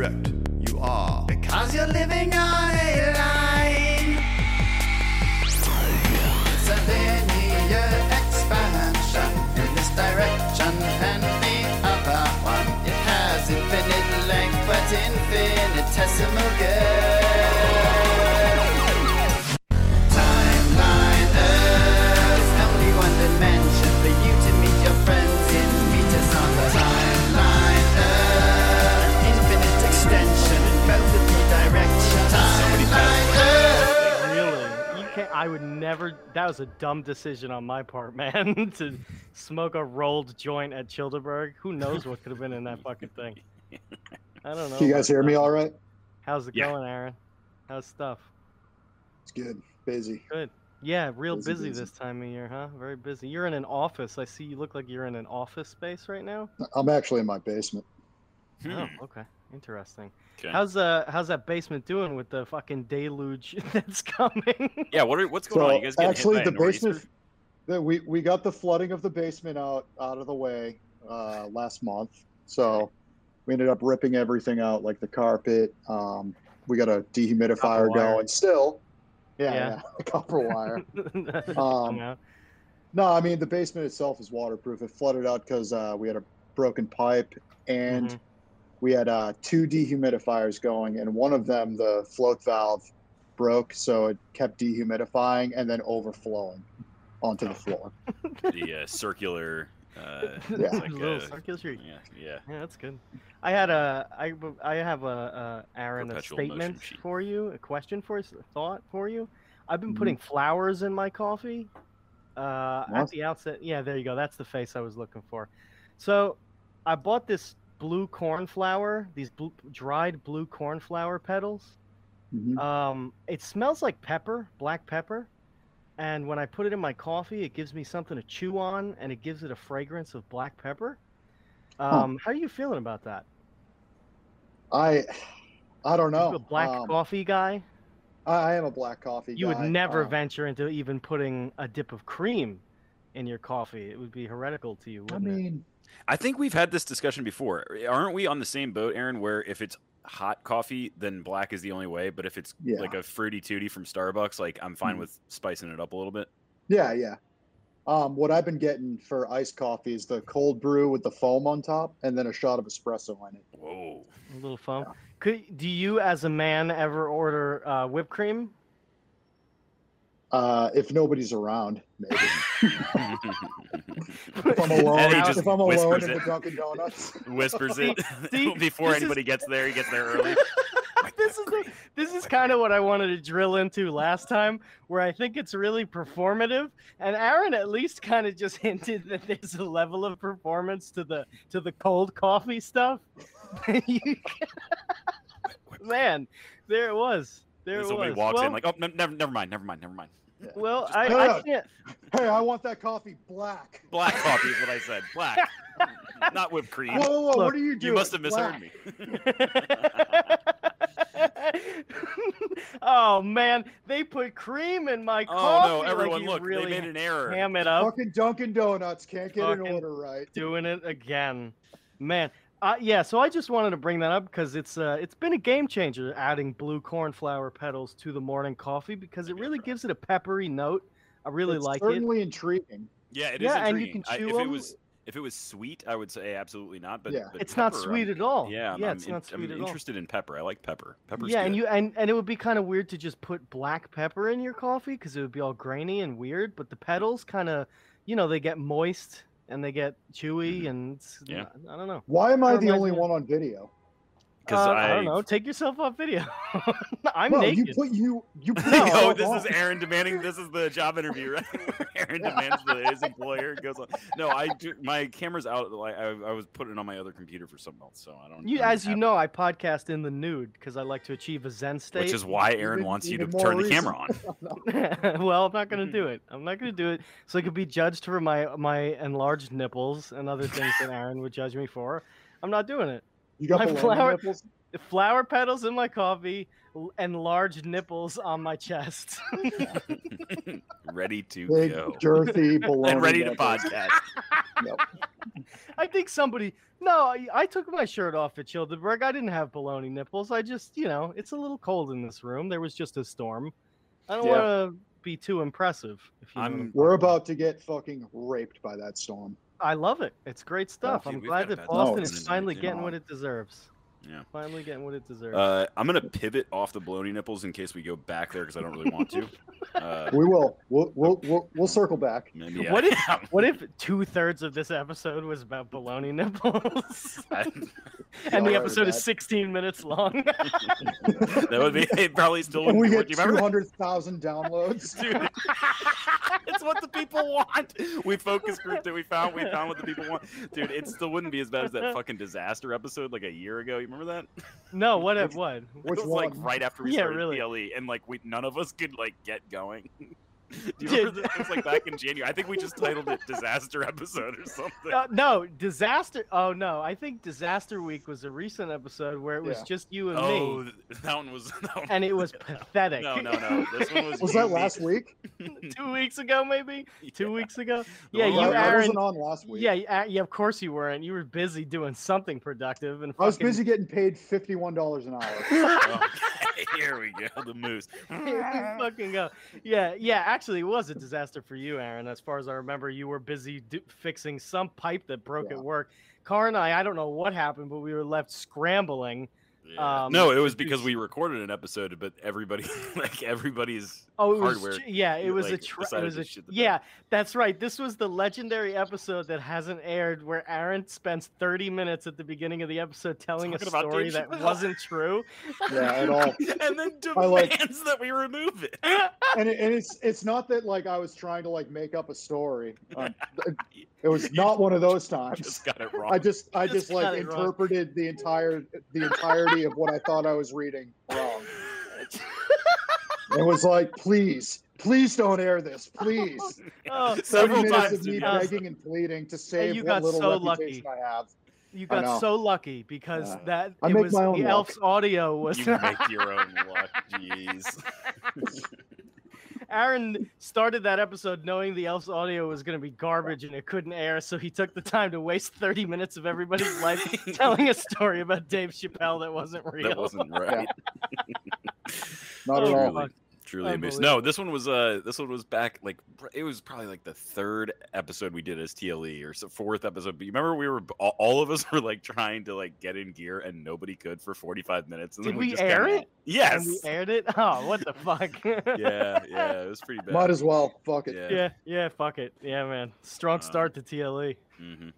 correct. You are. Because you're living on a I would never. That was a dumb decision on my part, man. to smoke a rolled joint at Childeberg. Who knows what could have been in that fucking thing? I don't know. Can you guys about hear me all right? How's it Yeah. going, Aaron? How's stuff? It's good. Busy. Good. Yeah, real Busy, busy, busy. this time of year, huh? Very busy. You're in an office. I see you look like you're in an office space right now. I'm actually in my basement. Hmm. Oh, okay. Interesting. Okay. How's uh how's that basement doing with the fucking deluge that's coming? yeah, what are, what's going on? You guys getting actually, hit by the a nor'easter? basement, the, we we got the flooding of the basement out out of the way uh, last month. So we ended up ripping everything out, like the carpet. Um, we got a dehumidifier going still. Yeah, Yeah. yeah, copper wire. um, No, I mean the basement itself is waterproof. It flooded out because uh, we had a broken pipe and Mhm. We had uh, two dehumidifiers going, and one of them, the float valve, broke, so it kept dehumidifying and then overflowing onto the floor. the uh, circular. Uh, Yeah. it's like Little a- circular street. yeah, yeah. Yeah, that's good. I had a I I have a, a Aaron a Perpetual motion statement for you, a question for us, a thought for you. I've been Mhm. putting flowers in my coffee. Uh, at the outset, yeah, there you go. That's the face I was looking for. So, I bought this blue cornflower, these blue, dried blue cornflower petals. Mhm. Um, it smells like pepper, black pepper, and when I put it in my coffee, it gives me something to chew on, and it gives it a fragrance of black pepper. Um, How are you feeling about that? I, I don't know. a black Um, coffee guy? I, I am a black coffee. You would never Um, venture into even putting a dip of cream in your coffee. It would be heretical to you. I Wouldn't it? mean, I think we've had this discussion before. Aren't we on the same boat, Aaron? Where if it's hot coffee, then black is the only way. But if it's Yeah. like a fruity tooty from Starbucks, like I'm fine Mhm. with spicing it up a little bit. yeah, yeah. Um, what I've been getting for iced coffee is the cold brew with the foam on top, and then a shot of espresso in it. Whoa. a little foam. Could do you, as a man, ever order uh, whipped cream? Uh, if nobody's around, maybe. If I'm And alone, he just if I'm alone whispers in it. the Dunkin' Donuts. Whispers it See, before this is- anybody gets there. He gets there early. this is the, this is kind of what I wanted to drill into last time, where I think it's really performative, and Aaron at least kind of just hinted that there's a level of performance to the to the cold coffee stuff. Man, there it was. There And it somebody was. walks well, in like, oh, no, never, never mind, never mind, never mind. well, I, No, I no. can't. Hey, I want that coffee black. Black coffee is what I said. Black, not whipped cream. Whoa, whoa, whoa! Look, what are you doing? you must have misheard Black. me. oh man, they put cream in my coffee. oh no, everyone, you look, really they made an error. ham it up. Fucking Dunkin' Donuts can't get an order right. doing it again, man. Uh, yeah, so I just wanted to bring that up because it's uh, it's been a game changer adding blue cornflower petals to the morning coffee because it really gives it a peppery note. I really It's like it. certainly intriguing. Yeah, it is Yeah, and you intriguing. can I- chew if it 'em. was if it was sweet, I would say absolutely not. But, Yeah. but It's not sweet I'm- at all. Yeah, I'm, yeah, I'm it's not sweet I'm at all. interested in pepper. I like pepper. Pepper's yeah, and you and, and it would be kind of weird to just put black pepper in your coffee because it would be all grainy and weird. But the petals kind of, you know, they get moist and they get chewy mm-hmm. and Yeah. I don't know. Why am I the only me one on video? Because Uh, I, I don't know. Take yourself off video. I'm no, naked. you put you you put No, oh, this on. is Aaron demanding. This is the job interview, right? Aaron demands that his employer goes on. No, I do. My camera's out. Like I, I was putting it on my other computer for something else, so I don't. You, I don't as you have- know, I podcast in the nude because I like to achieve a Zen state. which is why Aaron Even- wants you to even more turn the camera on. well, I'm not gonna do it. I'm not gonna do it. So I could be judged for my my enlarged nipples and other things that Aaron would judge me for. I'm not doing it. You got My baloney flower- nipples? Flower petals in my coffee and large nipples on my chest. ready to Big, go. girthy baloney And ready to podcast. Yep. I think somebody. No, I, I took my shirt off at Childeberg. I didn't have baloney nipples. I just, you know, it's a little cold in this room. There was just a storm. I don't Yeah. want to be too impressive. If you I'm- I'm We're about to get fucking raped by that storm. I love it. It's great stuff. dude, I'm glad that Boston No, is finally getting know. what it deserves. Yeah. Finally getting what it deserves. Uh, I'm gonna pivot off the baloney nipples in case we go back there because I don't really want to. Uh, We will. We'll we'll we'll, we'll circle back. maybe I- What if what if two thirds of this episode was about baloney nipples, and the episode is 16 minutes long? that would be it probably still And wouldn't we get You remember two that? hundred thousand downloads. Dude, it's what the people want. We focus group that we found. We found what the people want. Dude, it still wouldn't be as bad as that fucking disaster episode like a year ago. You remember that? no, what? Which- What? Which it was like right after we Yeah, started really. TLE, and like we none of us could like get going. Do you Did- remember that? It was like back in January. I think we just titled it "Disaster Episode" or something. Uh, no, disaster. Oh no, I think disaster week was a recent episode where it was Yeah. just you and oh, me, th- that one was. That one, and it was pathetic. no, no, no. This one was. Was that last week? Two weeks ago, maybe two weeks ago. The Yeah, you, where I, I Aaron. wasn't on last week. Yeah, you- yeah, of course you weren't. You were busy doing something productive and I was busy getting paid fifty-one dollars an hour. Okay, here we go. The moose. Here we fucking go. Yeah, yeah. Actually, it was a disaster for you, Aaron. As far as I remember, you were busy do- fixing some pipe that broke Yeah. at work. Car and I, I don't know what happened, but we were left scrambling. Yeah. Um, no, it was because we recorded an episode, but everybody, like everybody's Oh, it was hardware. tr- yeah, it was a like, tra- it was a shit the bed. yeah. That's right. This was the legendary episode that hasn't aired, where Aaron spends 30 minutes at the beginning of the episode telling Talking a story that Chappelle. wasn't true. Yeah, at all. and then I like- demands that we remove it. And, it, and it's it's not that like I was trying to like make up a story. Um, it- it was not one of those times. just got it wrong. I just I Just just like got wrong. interpreted the entire the entirety of what I thought I was reading wrong. It was like, please, please don't air this, please. Oh, Thirty Several minutes times. of me dude. Begging and pleading to save you what got little so reputation lucky. I have. You got so lucky because Yeah. that I it make was my own the luck. elf's audio was You make your own luck. Jeez. Aaron started that episode knowing the elf's audio was going to be garbage and it couldn't air, so he took the time to waste 30 minutes of everybody's life telling a story about Dave Chappelle that wasn't real. That wasn't right. Not Oh, at all. Truly, amazing. No, this one was uh, this one was back like it was probably like the third episode we did as TLE or so fourth episode. But you remember we were all, all of us were like trying to like get in gear and nobody could for forty five minutes. And Did then we just air kinda- it? Yes. And we aired it? Oh, what the fuck? yeah, yeah, it was pretty bad. Might as well. Fuck it. Yeah. yeah, yeah, fuck it. Yeah, man. Strong Uh, start to TLE. hmm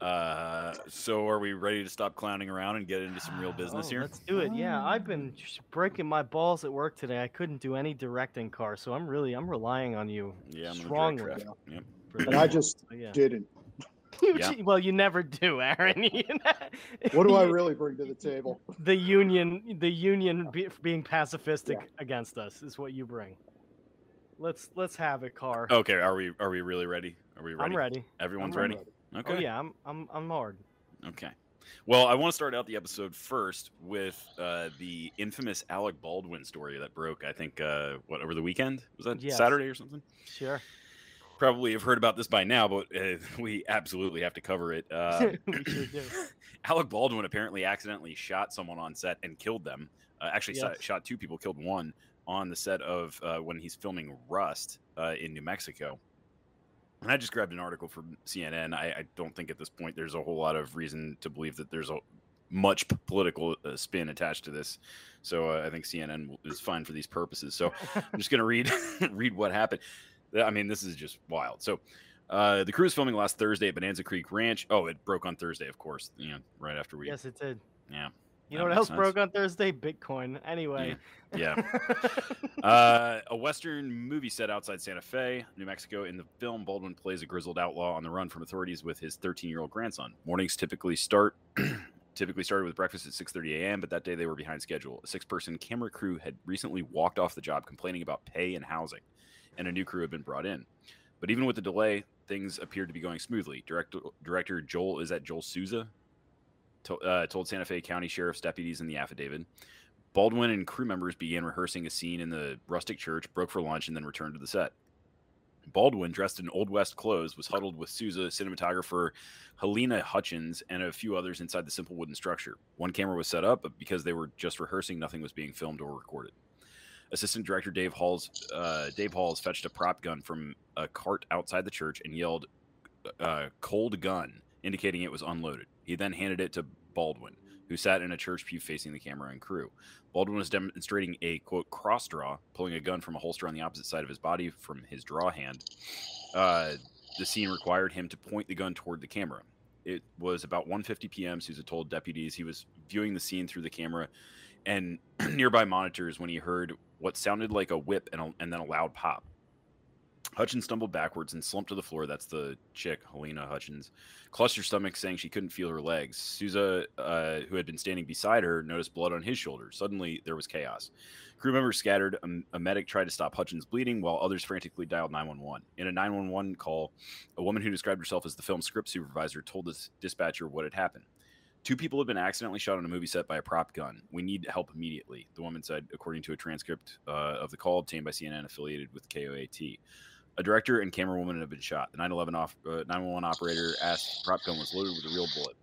uh, so are we ready to stop clowning around and get into some real business Oh, here? Let's do it. Yeah, I've been breaking my balls at work today. I couldn't do any directing car, so I'm really I'm relying on you. Yeah, I'm gonna strongly. direct. Yep. And I just So, yeah. didn't. You Yeah. Well, you never do, Aaron. You know? What do I really bring to the table? The union, the union be, being pacifistic against us is what you bring. Let's let's have it, car. Okay, are we are we really ready? Are we ready? I'm ready. Everyone's I'm ready. ready. Okay. Oh yeah, I'm I'm I'm hard. Okay. Well, I want to start out the episode first with uh, the infamous Alec Baldwin story that broke. I think uh, what over the weekend was that Yes. Saturday or something. Sure. Probably have heard about this by now, but uh, we absolutely have to cover it. Uh, do. Alec Baldwin apparently accidentally shot someone on set and killed them. Uh, actually, Yes. shot, shot two people, killed one on the set of uh, when he's filming Rust uh, in New Mexico. And I just grabbed an article from CNN. I, I don't think at this point there's a whole lot of reason to believe that there's a much political uh, spin attached to this. So uh, I think CNN is fine for these purposes. So I'm just gonna read read what happened. I mean, this is just wild. So uh, the crew was filming last Thursday at Bonanza Creek Ranch. Oh, it broke on Thursday, of course. You know, right after we. yes, it did. Yeah. You know what else sense. broke on Thursday? Bitcoin. Anyway. Yeah. Uh, a Western movie set outside Santa Fe, New Mexico. In the film, Baldwin plays a grizzled outlaw on the run from authorities with his 13-year-old grandson. Mornings typically start typically started with breakfast at 6:30 a.m., but that day they were behind schedule. A six-person camera crew had recently walked off the job complaining about pay and housing, and a new crew had been brought in. But even with the delay, things appeared to be going smoothly. Director director Joel is that Joel Souza? To, uh, told Santa Fe County Sheriff's deputies in the affidavit. Baldwin and crew members began rehearsing a scene in the rustic church, broke for lunch, and then returned to the set. Baldwin, dressed in Old West clothes, was huddled with Souza, cinematographer Halyna Hutchins, and a few others inside the simple wooden structure. One camera was set up, but because they were just rehearsing, nothing was being filmed or recorded. Assistant director Dave Halls, uh, Dave Halls fetched a prop gun from a cart outside the church and yelled, uh, "Cold gun," indicating it was unloaded. He then handed it to Baldwin, who sat in a church pew facing the camera and crew. Baldwin was demonstrating a quote cross draw, pulling a gun from a holster on the opposite side of his body from his draw hand. Uh, the scene required him to point the gun toward the camera. It was about 1:50 p.m. Souza told deputies he was viewing the scene through the camera and nearby monitors when he heard what sounded like a whip and, a, and then a loud pop. Hutchins stumbled backwards and slumped to the floor. That's the chick, Halyna Hutchins. Clutched her stomach, saying she couldn't feel her legs. Souza, uh, who had been standing beside her, noticed blood on his shoulder. Suddenly, there was chaos. Crew members scattered. A, a medic tried to stop Hutchins' bleeding, while others frantically dialed 911. In a 911 call, a woman who described herself as the film's script supervisor told the dispatcher what had happened. Two people have been accidentally shot on a movie set by a prop gun. We need help immediately, the woman said, according to a transcript uh, of the call obtained by CNN affiliated with KOAT. A director and camerawoman have been shot. The 911 off, uh, 911 operator asked prop gun was loaded with a real bullet.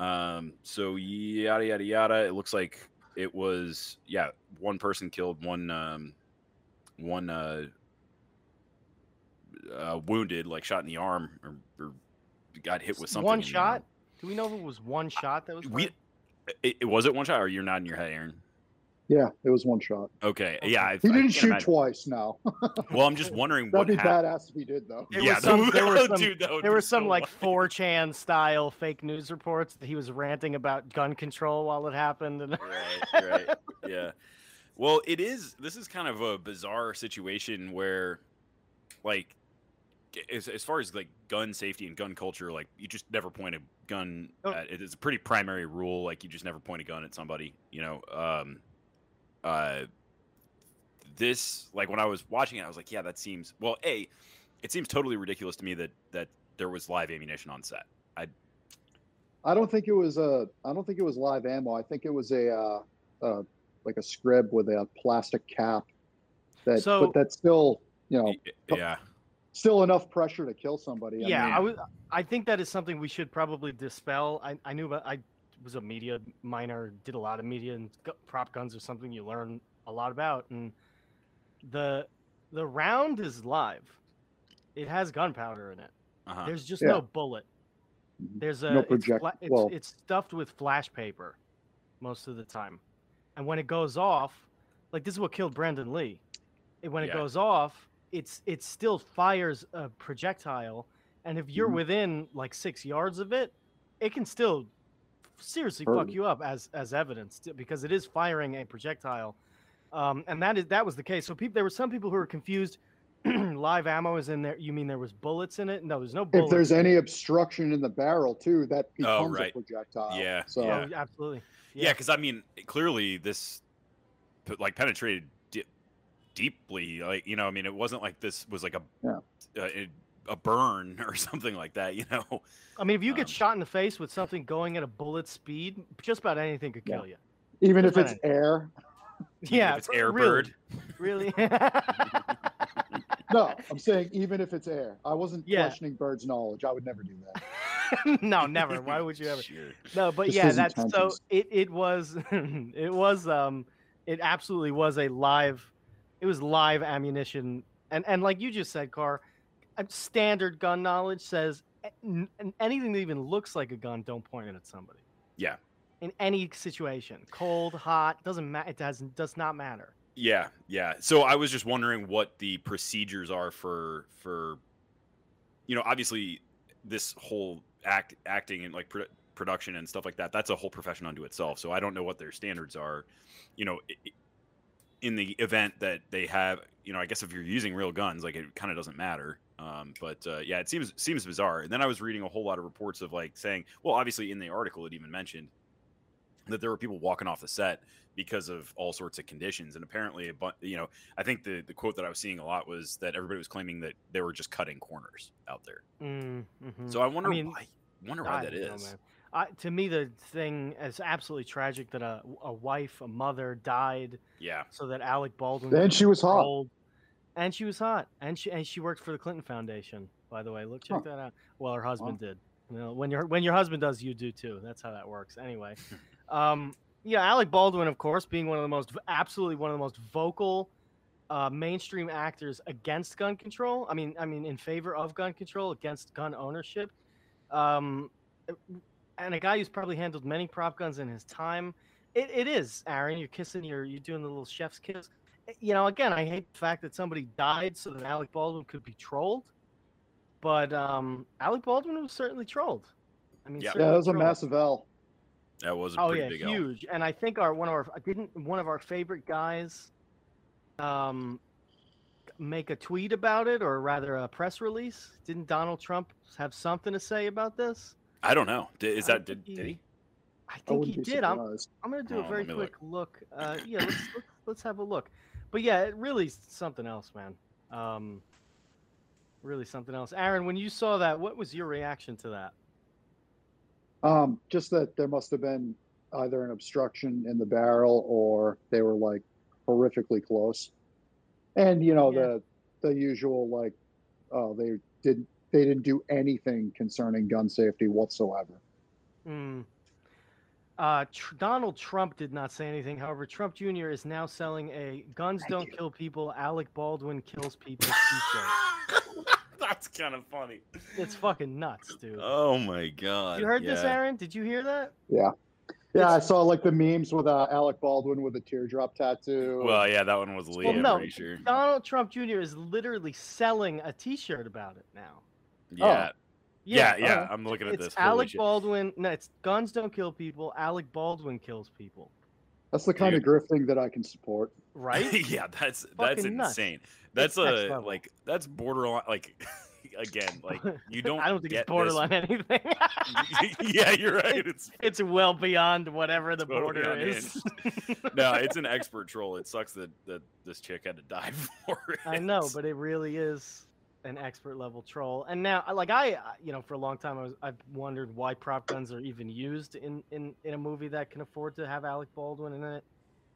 Um, so yada yada yada. It looks like it was yeah, one person killed, one um, one uh, uh, wounded, like shot in the arm or, or got hit with something. One shot. Do we know if it was one shot that was? We, it, it was it one shot, or you're nodding your head, Aaron? Yeah, it was one shot. Okay, yeah. I, He didn't can't shoot imagine- twice. Now, Well, I'm just wondering that'd what be happened. badass if he did though. There yeah, was some- there were some- dude, There were some so like funny. 4chan style fake news reports that he was ranting about gun control while it happened, and right, right, yeah. Well, it is. This is kind of a bizarre situation where, like, as, as far as like gun safety and gun culture, like you just never point a gun. Oh. At, it is a pretty primary rule. Like you just never point a gun at somebody. You know. Um. Uh. This like when I was watching it, I was like, yeah, that seems well. A, it seems totally ridiculous to me that that there was live ammunition on set. I I don't think it was a. I don't think it was live ammo. I think it was a, uh, uh, like a scrib with a plastic cap. That, So- but that's still, you know, Yeah. still enough pressure to kill somebody. I yeah, mean, I was. I think that is something we should probably dispel. I, I knew about. I was a media minor, did a lot of media, and prop guns are something you learn a lot about. And the the round is live. It has gunpowder in it. Uh-huh. There's just Yeah. no bullet. Mhm. There's a No it's, project- fla- it's, well- it's stuffed with flash paper most of the time, and when it goes off, like this is what killed Brandon Lee. It, when it Yeah. goes off, it's it still fires a projectile, and if you're Mhm. within like six yards of it, it can still seriously fuck you. you up as as evidence because it is firing a projectile. Um, and that is that was the case. So people, there were some people who were confused. Live ammo is in there. You mean there was bullets in it? No, there's no bullets. if there's any obstruction in the barrel too, that Oh, becomes right. a projectile. Yeah, So yeah. Oh, absolutely. Yeah, because I mean, clearly this like penetrated deeply. Like you know, I mean, it wasn't like this was like a Yeah. uh, it- a burn or something like that. You know, I mean, if you get Um, shot in the face with something going at a bullet speed, just about anything could Yeah. kill you. even if Just it's air, Yeah, if it's air Airbird. Really? really? no, I'm saying even if it's air. I wasn't Yeah. questioning Bird's knowledge. I would never do that. no, never. Why would you ever? Sure. No, but Just yeah, his that's so. It it was it was um it absolutely was a live, it was live ammunition, and and like you just said, Car, uh, standard gun knowledge says a- n- n- anything that even looks like a gun, don't point it at somebody. Yeah. In any situation, cold, hot, doesn't matter. It does does not matter. Yeah, yeah. So I was just wondering what the procedures are for for you know, obviously this whole act acting and like produ- production and stuff like that. That's a whole profession unto itself. So I don't know what their standards are. You know, in the event that they have, you know, I guess if you're using real guns, like it kind of doesn't matter. Um, but uh, yeah, it seems seems bizarre. And then I was reading a whole lot of reports of like saying, well, obviously in the article it even mentioned that there were people walking off the set because of all sorts of conditions. And apparently, a bu- you know, I think the the quote that I was seeing a lot was that everybody was claiming that they were just cutting corners out there. Mm, mhm. So I wonder mean, why. Wonder why I that don't know, I, to me, the thing is absolutely tragic that a, a wife, a mother died Yeah. so that Alec Baldwin. Then she was hot. And she was hot, and she and she worked for the Clinton Foundation. By the way, look check Huh. that out. Well, her husband did. You know, when your when your husband does, you do too. That's how that works. Anyway, um, yeah, Alec Baldwin, of course, being one of the most absolutely one of the most vocal uh, mainstream actors against gun control. I mean, I mean, in favor of gun control, against gun ownership. Um, and a guy who's probably handled many prop guns in his time. It, it is, Aaron. You're kissing. You're you're doing the little chef's kiss. Eh, You know, again, I hate the fact that somebody died so that Alec Baldwin could be trolled. But um, Alec Baldwin was certainly trolled. I mean, Yeah. Yeah, that was a massive L. That was a Oh pretty yeah, big L. huge. And I think our one of our didn't one of our favorite guys um make a tweet about it or rather a press release. Didn't Donald Trump have something to say about this? I don't know. Did, is that think did, did he? I I think he wouldn't did. I'm. I'm gonna do Oh, a very let me quick look. Uh, yeah, let's, let's let's have a look. But yeah, it really something else, man. Um, really something else. Aaron, when you saw that, what was your reaction to that? Um, just that there must have been either an obstruction in the barrel or they were like horrifically close. And you know Yeah. the the usual like, oh they didn't they didn't do anything concerning gun safety whatsoever. Hmm. Uh, tr- Donald Trump did not say anything. However, Trump Jr. is now selling a "Guns Thank Don't you. Kill People, Alec Baldwin Kills People" T-shirt. That's kind of funny. it's fucking nuts, dude. Oh my god. you heard this. Aaron? Did you hear that? Yeah. Yeah, I saw like the memes with uh, Alec Baldwin with a teardrop tattoo. Well, yeah, that one was Lee. Well, I'm no, pretty sure. Donald Trump Jr. is literally selling a T-shirt about it now. Yeah, yeah, yeah. alright. Uh, I'm looking at It's this. Holy Alec shit. Baldwin. No, it's Guns Don't Kill People. Alec Baldwin kills people. That's the kind Dude. of grifting that I can support. Right? yeah, that's that's Fucking nuts. insane. That's It's a like that's borderline. Like again, like you don't. I don't think get it's borderline anything. Yeah, you're right. It's it's well beyond whatever the Totally border is. no, it's an expert troll. It sucks that that this chick had to die for it. I know, but it really is an expert level troll. And now, like I, uh, you know, for a long time, I was I've wondered why prop guns are even used in in in a movie that can afford to have Alec Baldwin in it.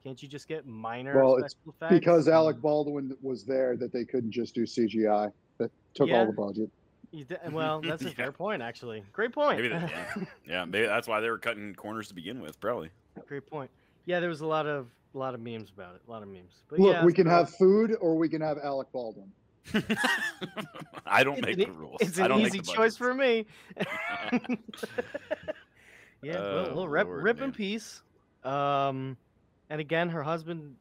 Can't you just get minor Well, it's effects? Because Alec Baldwin was there that they couldn't just do CGI. That took Yeah. all the budget. You d- well, that's a Yeah. fair point, actually. Great point. Maybe that, yeah, yeah. Maybe that's why they were cutting corners to begin with. Probably. Great point. Yeah, there was a lot of a lot of memes about it. A lot of memes. But Look, yeah, we can so- have food or we can have Alec Baldwin. I don't make the rules. It's an easy choice for me. yeah, Oh, little, little rip, Lord, rip in peace. Um, and again, her husband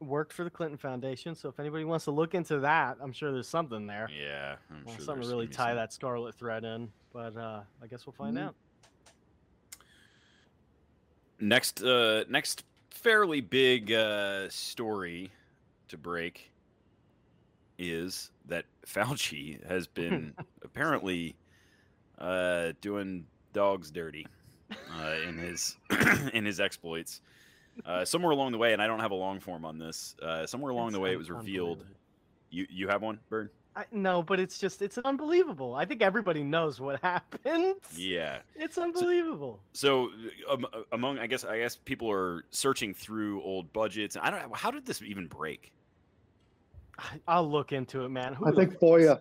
worked for the Clinton Foundation. So if anybody wants to look into that, I'm sure there's something there. Yeah, I'm Uh, sure something to really tie some- that scarlet thread in. But uh, I guess we'll find Mhm. out. Next, uh, next fairly big uh, story to break is that Fauci has been apparently uh, doing dogs dirty uh, in his in his exploits. Uh, somewhere along the way, and I don't have a long form on this. Uh, somewhere along It's the way, it was revealed. You you have one, Bird? I, no, but it's just it's unbelievable. I think everybody knows what happened. Yeah. It's unbelievable. So um, uh, among, I guess, I guess people are searching through old budgets. I don't how did this even break. I, I'll look into it, man. Who I think FOIA,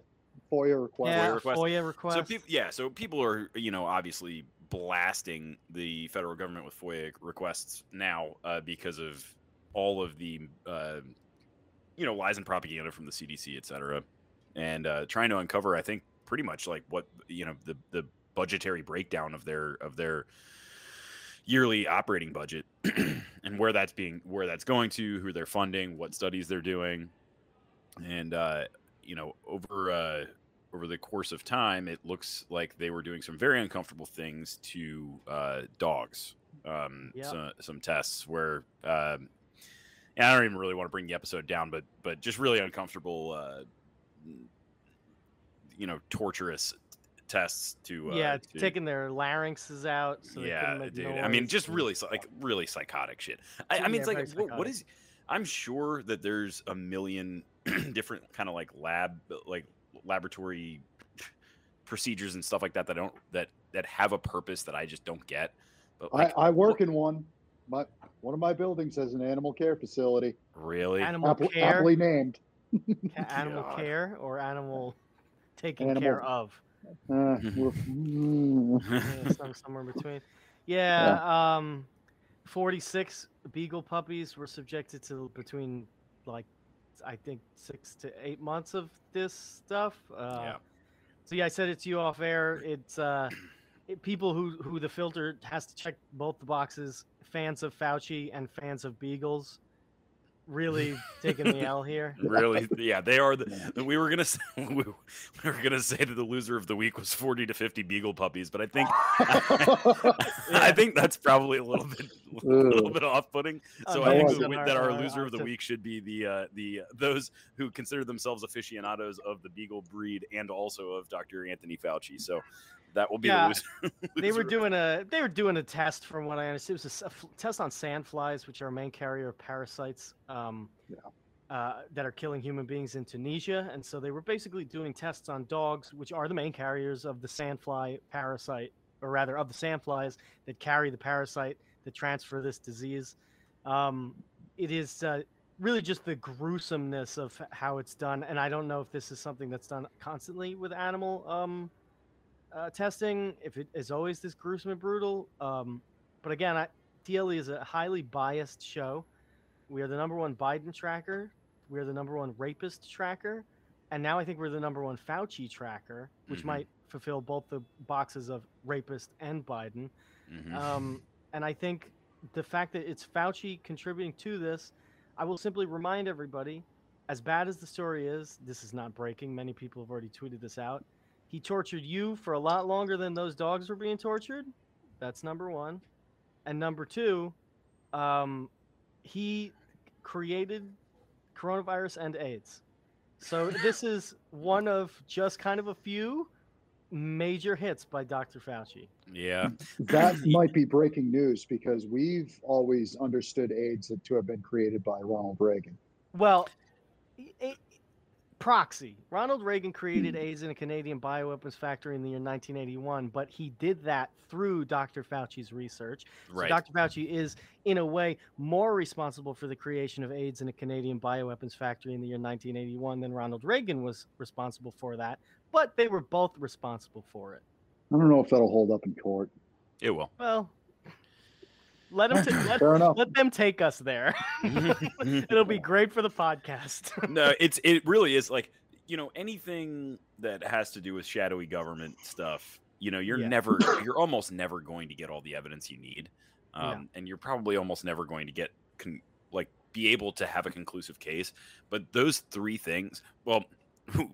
FOIA request. Yeah, FOIA request. FOIA request. So people, yeah, so people are you know obviously blasting the federal government with FOIA requests now uh, because of all of the uh, you know lies and propaganda from the CDC, et cetera, and uh, trying to uncover, I think, pretty much like what you know the the budgetary breakdown of their of their yearly operating budget and where that's being where that's going to, who they're funding, what studies they're doing, and uh, you know over uh, over the course of time, it looks like they were doing some very uncomfortable things to uh, dogs. Um, Yep. some, some tests where, um, and I don't even really want to bring the episode down, but but just really uncomfortable, uh, you know, torturous tests to uh, yeah, to- taking their larynxes out. So yeah, dude. I mean, just really like really psychotic shit. I, I Yeah, mean, it's like what, what is? I'm sure that there's a million different kind of like lab like laboratory procedures and stuff like that that don't that that have a purpose that I just don't get. But I, like, I work in one. My one of my buildings has an animal care facility, really, Animal aptly, care, aptly named. animal God. care, or animal taking Animal- care of. Uh, mm. Yeah, some, somewhere in between. Yeah, um, 46 beagle puppies were subjected to between like I think six to eight months of this stuff. Uh, Yeah. So yeah, I said it to you off air. It's uh, it, people who who the filter has to check both the boxes. Fans of Fauci and fans of beagles, really taking the L here. really, yeah, they are the. We were gonna say, we were gonna say that the loser of the week was forty to fifty beagle puppies, but I think I think that's probably a little bit a little Ugh. bit off-putting. So Uh, I think thanks the on wi- our- that our our- loser of the tip. week should be the uh, the those who consider themselves aficionados of the beagle breed and also of Dr. Anthony Fauci. So that will be Yeah, the loser. they were doing a they were doing a test from what I understood. It was a test on sandflies, which are a main carrier of parasites um, Yeah. uh, that are killing human beings in Tunisia. And so they were basically doing tests on dogs, which are the main carriers of the sandfly parasite, or rather of the sandflies that carry the parasite that transfer this disease. Um, it is uh, really just the gruesomeness of how it's done, and I don't know if this is something that's done constantly with animal. Um, uh, testing, if it is always this gruesome and brutal. Um, but again, I, TLE is a highly biased show. We are the number one Biden tracker. We are the number one rapist tracker. And now I think we're the number one Fauci tracker, which Mhm. might fulfill both the boxes of rapist and Biden. Mhm. Um, and I think the fact that it's Fauci contributing to this, I will simply remind everybody as bad as the story is, this is not breaking. Many people have already tweeted this out. He tortured you for a lot longer than those dogs were being tortured. That's number one. And number two, um, he created coronavirus and AIDS. So this is one of just kind of a few major hits by Dr. Fauci. yeah. that might be breaking news because we've always understood AIDS to have been created by Ronald Reagan. Well, i- i- proxy. Ronald Reagan created hmm. AIDS in a Canadian bioweapons factory in the year 1981, but he did that through Dr. Fauci's research. So Dr. Fauci is, in a way, more responsible for the creation of AIDS in a Canadian bioweapons factory in the year 1981 than Ronald Reagan was responsible for that. But they were both responsible for it. I don't know if that'll hold up in court. It will. Well, let them ta- let, Fair enough. let them take us there. It'll be great for the podcast. no, it's it really is like you know anything that has to do with shadowy government stuff. You know, you're Yeah. never, you're almost never going to get all the evidence you need, um, Yeah. and you're probably almost never going to get con- like be able to have a conclusive case. But those three things, well,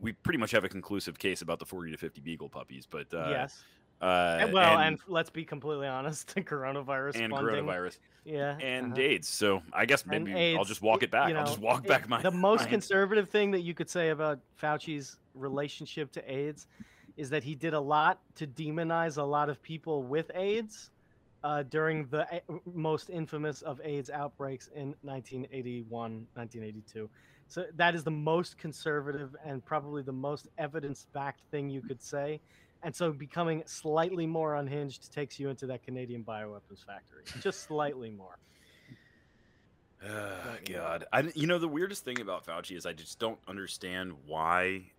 we pretty much have a conclusive case about the 40 to 50 beagle puppies, but uh, yes. Uh, well, and, let's be completely honest, the coronavirus and funding, coronavirus yeah, and uh-huh. AIDS. So I guess And maybe I'll just walk it back. you I'll just walk it- back my The most my- conservative thing that you could say about Fauci's relationship to AIDS is that he did a lot to demonize a lot of people with AIDS uh, during the a- most infamous of AIDS outbreaks in 1981, 1982. So that is the most conservative and probably the most evidence-backed thing you could say. And so becoming slightly more unhinged takes you into that Canadian bioweapons factory, just slightly more. Oh, yeah. God, I you know the weirdest thing about Fauci is I just don't understand why,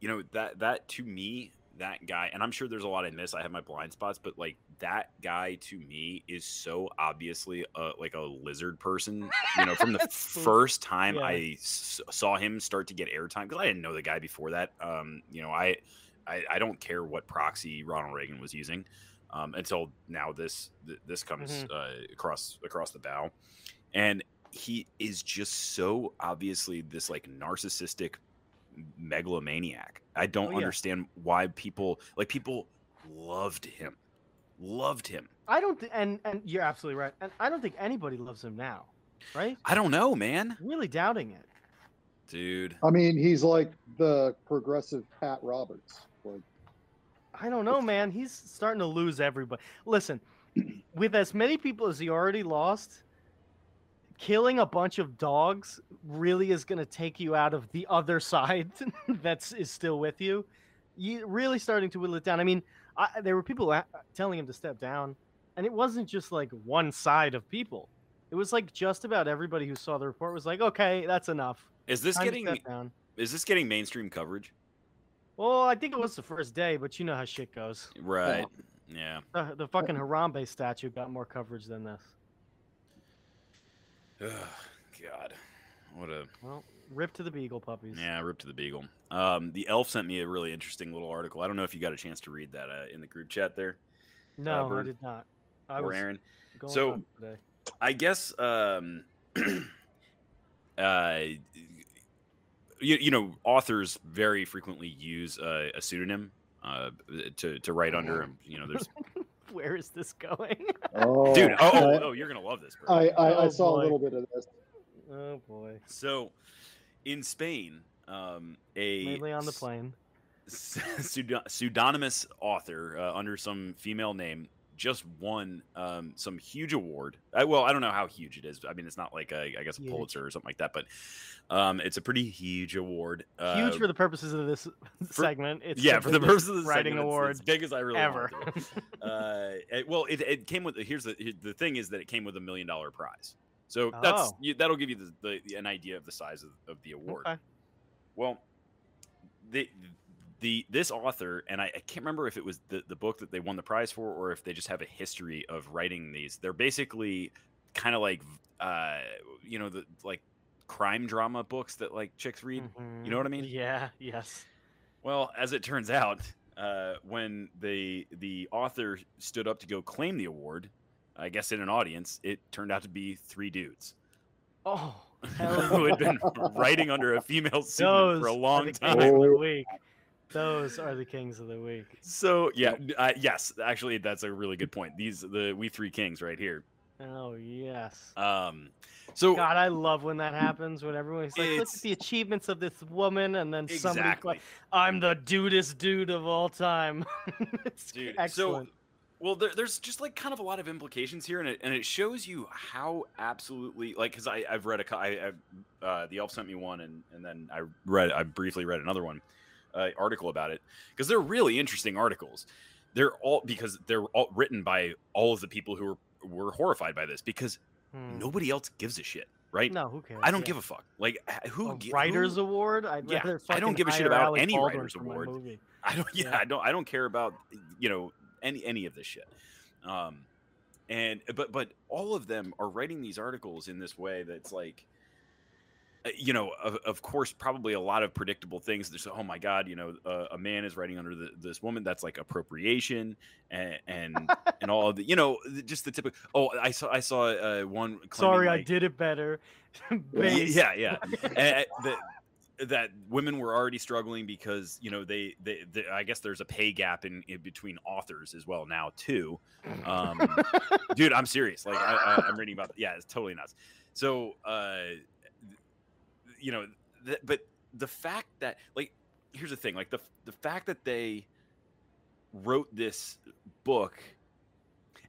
you know that that to me that guy, and I'm sure there's a lot in this. I have my blind spots, but like that guy to me is so obviously a, like a lizard person. You know, from the first time Yeah. I s- saw him start to get airtime because I didn't know the guy before that. Um, you know, I, I I don't care what proxy Ronald Reagan was using. Um, until now, this th- this comes uh, across across the bow, and he is just so obviously this like narcissistic megalomaniac. I don't Oh, yeah. understand why people like people loved him, loved him. I don't, th- and and you're absolutely right. And I don't think anybody loves him now, right? I don't know, man, Really doubting it. dude. I mean, he's like the progressive Pat Roberts. Like, I don't know, man. He's starting to lose everybody. Listen, with as many people as he already lost, killing a bunch of dogs really is going to take you out of the other side that's is still with you. You really starting to whittle it down. I mean, I, there were people telling him to step down, and it wasn't just like one side of people. It was like just about everybody who saw the report was like, "Okay, that's enough. Is this Time getting is this getting mainstream coverage? Well, I think it was the first day, but you know how shit goes. Right. Yeah. The, the fucking Harambe statue got more coverage than this. Ugh, God. What a Well, rip to the beagle puppies. yeah, rip to the beagle. Um, the elf sent me a really interesting little article. I don't know if you got a chance to read that uh, in the group chat there, No, I did not. I or was Aaron. going So- today. I guess um uh you, you know authors very frequently use uh, a pseudonym uh to to write under and you know there's Where is this going? Oh, dude oh, oh, oh you're gonna love this bro. I, I, I Oh, saw boy. a little bit of this. oh boy. so in spain um a Mainly on the plane. pseudo- pseudonymous author uh, under some female name just won um, some huge award. I, well, I don't know how huge it is. I mean, it's not like a, I guess a Huge. Pulitzer or something like that, but um, it's a pretty huge award. Huge Uh, for the purposes of this segment. It's yeah, for the purposes of the writing segment, it's- award it's big as I really ever. uh, it- well, it, it came with here's the the thing is that it came with a million dollar prize. So that's Oh. you, that'll give you the, the an idea of the size of, of the award. Okay. Well, the the this author and I, I can't remember if it was the, the book that they won the prize for or if they just have a history of writing these. They're basically kind of like uh you know the like crime drama books that like chicks read. You know what I mean? Mm-hmm. Yeah. Yes. Well, as it turns out, uh, when the the author stood up to go claim the award, I guess in an audience, it turned out to be three dudes Oh. Who had been writing under a female pseudonym for a long time. of the week. Those are the kings of the week. So yeah, uh, yes, actually, that's a really good point. These the we three kings right here. Oh yes. Um, so God, I love when that happens. When everyone's like, "Look at the achievements of this woman," and then somebody's exactly, like, "I'm the dudest dude of all time." dude. excellent. So well, there, there's just like kind of a lot of implications here, and it and it shows you how absolutely like because I I've read a I, I uh, the elf sent me one, and and then I read I briefly read another one uh, article about it because they're really interesting articles. They're all because they're all written by all of the people who were were horrified by this because Hmm. nobody else gives a shit, right? No, who cares? I don't yeah. give a fuck. Like who a writers who- award. I'd Yeah, I don't give a shit about Alec any Baldwin writers award. I don't. Yeah, Yeah. I don't. I don't care about you know any any of this shit. Um, and but but all of them are writing these articles in this way that's like, you know, of, of course, probably a lot of predictable things. There's oh my god, you know, uh, a man is writing under the, this woman. That's like appropriation and and and all of the you know just the typical. Oh, I saw I saw uh, one. Sorry, I did it better. Yeah, yeah. and, that, that women were already struggling because you know they, they, they I guess there's a pay gap in, in between authors as well now too. Um, dude, I'm serious. Like I, I, I'm reading about. Yeah, it's totally nuts. So, uh, you know, th- but the fact that like here's the thing, like the the fact that they wrote this book.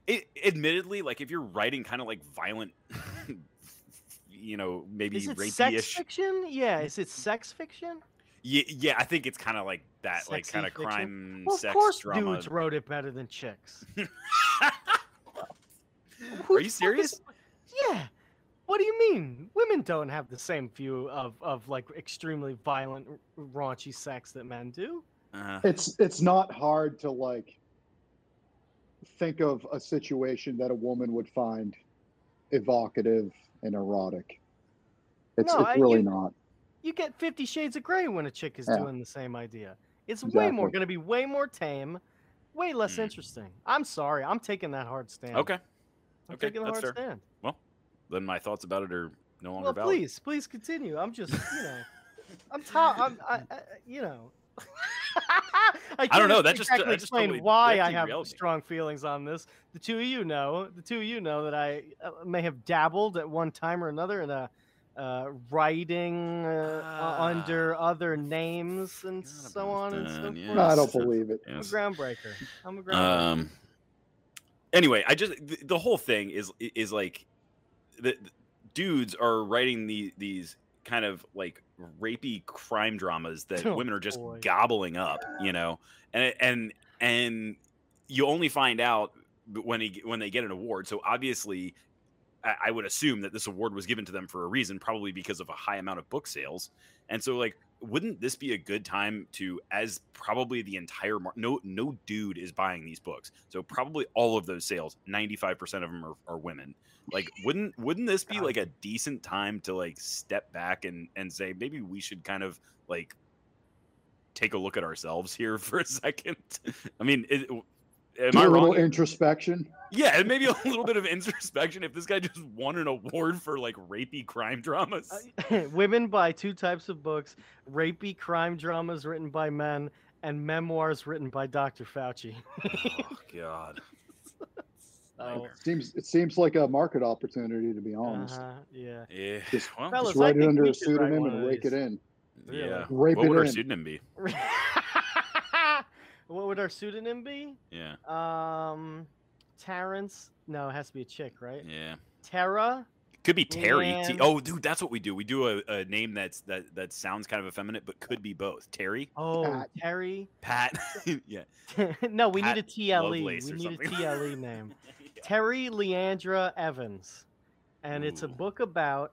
It, admittedly, like if you're writing kind of like violent, you know, maybe Is it sex fiction? Yeah. Is it sex fiction? Yeah, yeah, I think it's kind of like that, like kind of crime, Well, sex of course, drama. dudes wrote it better than chicks. Are you serious? Yeah. What do you mean? Women don't have the same view of, of like extremely violent, raunchy sex that men do. Uh, It's it's not hard to like think of a situation that a woman would find evocative and erotic. It's No, it's I- really you- not. You get Fifty Shades of Grey when a chick is Yeah. doing the same idea. It's way more going to be way more tame, way less Hmm. interesting. I'm sorry, I'm taking that hard stand. okay, I'm okay, taking the hard fair. stand. Then my thoughts about it are no longer Well, valid. please, please continue. I'm just, you know, I'm top. I'm, I, I, you know. I, don't know, that just- exactly that just explain totally- why I have reeled strong feelings on this. The two of you know. The two of you know that I uh, may have dabbled at one time or another in a uh, writing uh, uh, under Ah. other names and so about on and so that, forth. yeah. No, I don't believe it. I'm a groundbreaker. I'm a groundbreaker. Um. Anyway, I just the, the whole thing is is like the, the dudes are writing the these kind of like rapey crime dramas that Oh, women are just boy. gobbling up, you know, and and and you only find out when he, when they get an award. So obviously, I, I would assume that this award was given to them for a reason, probably because of a high amount of book sales. And so, like, wouldn't this be a good time to, as probably the entire mar- no no dude is buying these books, so probably all of those sales, ninety five percent of them are, are women. Like, wouldn't wouldn't this be like a decent time to like step back and and say maybe we should kind of like take a look at ourselves here for a second? I mean, it, am Do I a little wrong? introspection. Yeah, and maybe a little bit of introspection. If this guy just won an award for like rapey crime dramas, Uh, Women buy two types of books: rapey crime dramas written by men and memoirs written by Dr. Fauci. oh god, So, Nightmare. Seems it seems like a market opportunity to be honest. uh-huh, yeah. yeah, Just- well, Just write it under a pseudonym and rake it in. Really? yeah. Rape what it would our pseudonym be? what would our pseudonym be? Yeah, Um, Terrence. No, it has to be a chick, right? yeah. Terra. Could be Terry. T- oh, dude, that's what we do. We do a, a name that's that that sounds kind of effeminate, but could be both. Terry, Oh, Pat. Terry. Pat. yeah. no, we Pat need a TLE. We Lovelace or need a. TLE name. Terry Leandra Evans, and it's a book about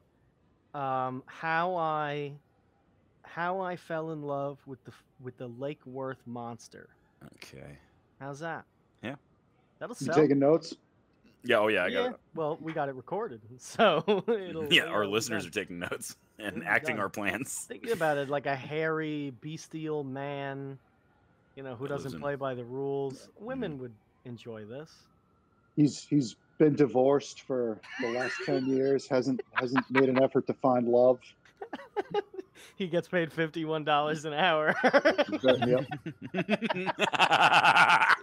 um, how I how I fell in love with the with the Lake Worth monster. Okay. How's that? Yeah. that'll You taking notes? Yeah. Oh yeah. I got. yeah. it. Well, we got it recorded, so it'll. Yeah, it'll our listeners done. are taking notes and It'll acting our plans. Thinking about it, like a hairy, bestial man, you know, who That doesn't in- play by the rules. Women would enjoy this. He's he's been divorced for the last ten years. hasn't hasn't made an effort to find love. He gets paid fifty-one dollars an hour. Yep.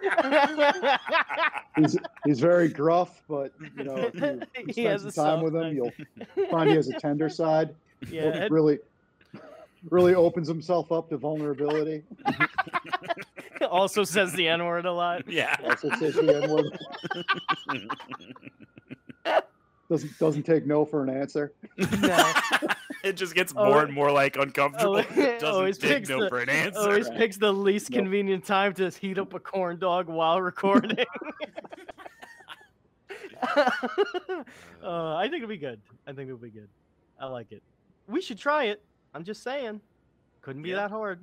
He's he's very gruff, but you know, if you, you He spend some time with him, you'll find he has a tender side. yeah, really, really opens himself up to vulnerability. Also says the N word a lot. yeah. Also says the N-word. Doesn't doesn't take no for an answer. No. it just gets Oh, more and more like uncomfortable. oh, Doesn't always take picks no the- for an answer. Always picks the least Nope. convenient time to heat up a corn dog while recording. uh, I think it'll be good. I think it'll be good. I like it. We should try it. I'm just saying. Couldn't be Yeah. that hard.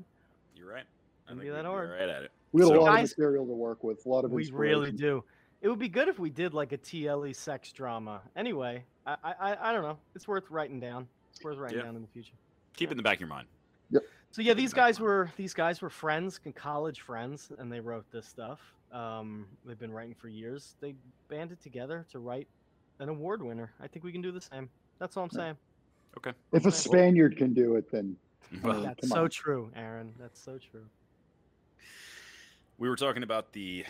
You're right. I Wouldn't think be that hard. Right at it. We had So- a lot Guys- of material to work with. A lot of We really do. It would be good if we did like a TLE sex drama. Anyway, I I, I- I don't know. It's worth writing down. It's worth writing Yeah. down in the future. Keep it in the back of your mind. Yep. So yeah, these guys were these guys were friends, college friends, and they wrote this stuff. Um, they've been writing for years. They banded together to write an award winner. I think we can do the same. That's all I'm Yeah. saying. Okay. If a Spaniard can do it, then Well, That's so on. true, Aaron. That's so true. We were talking about the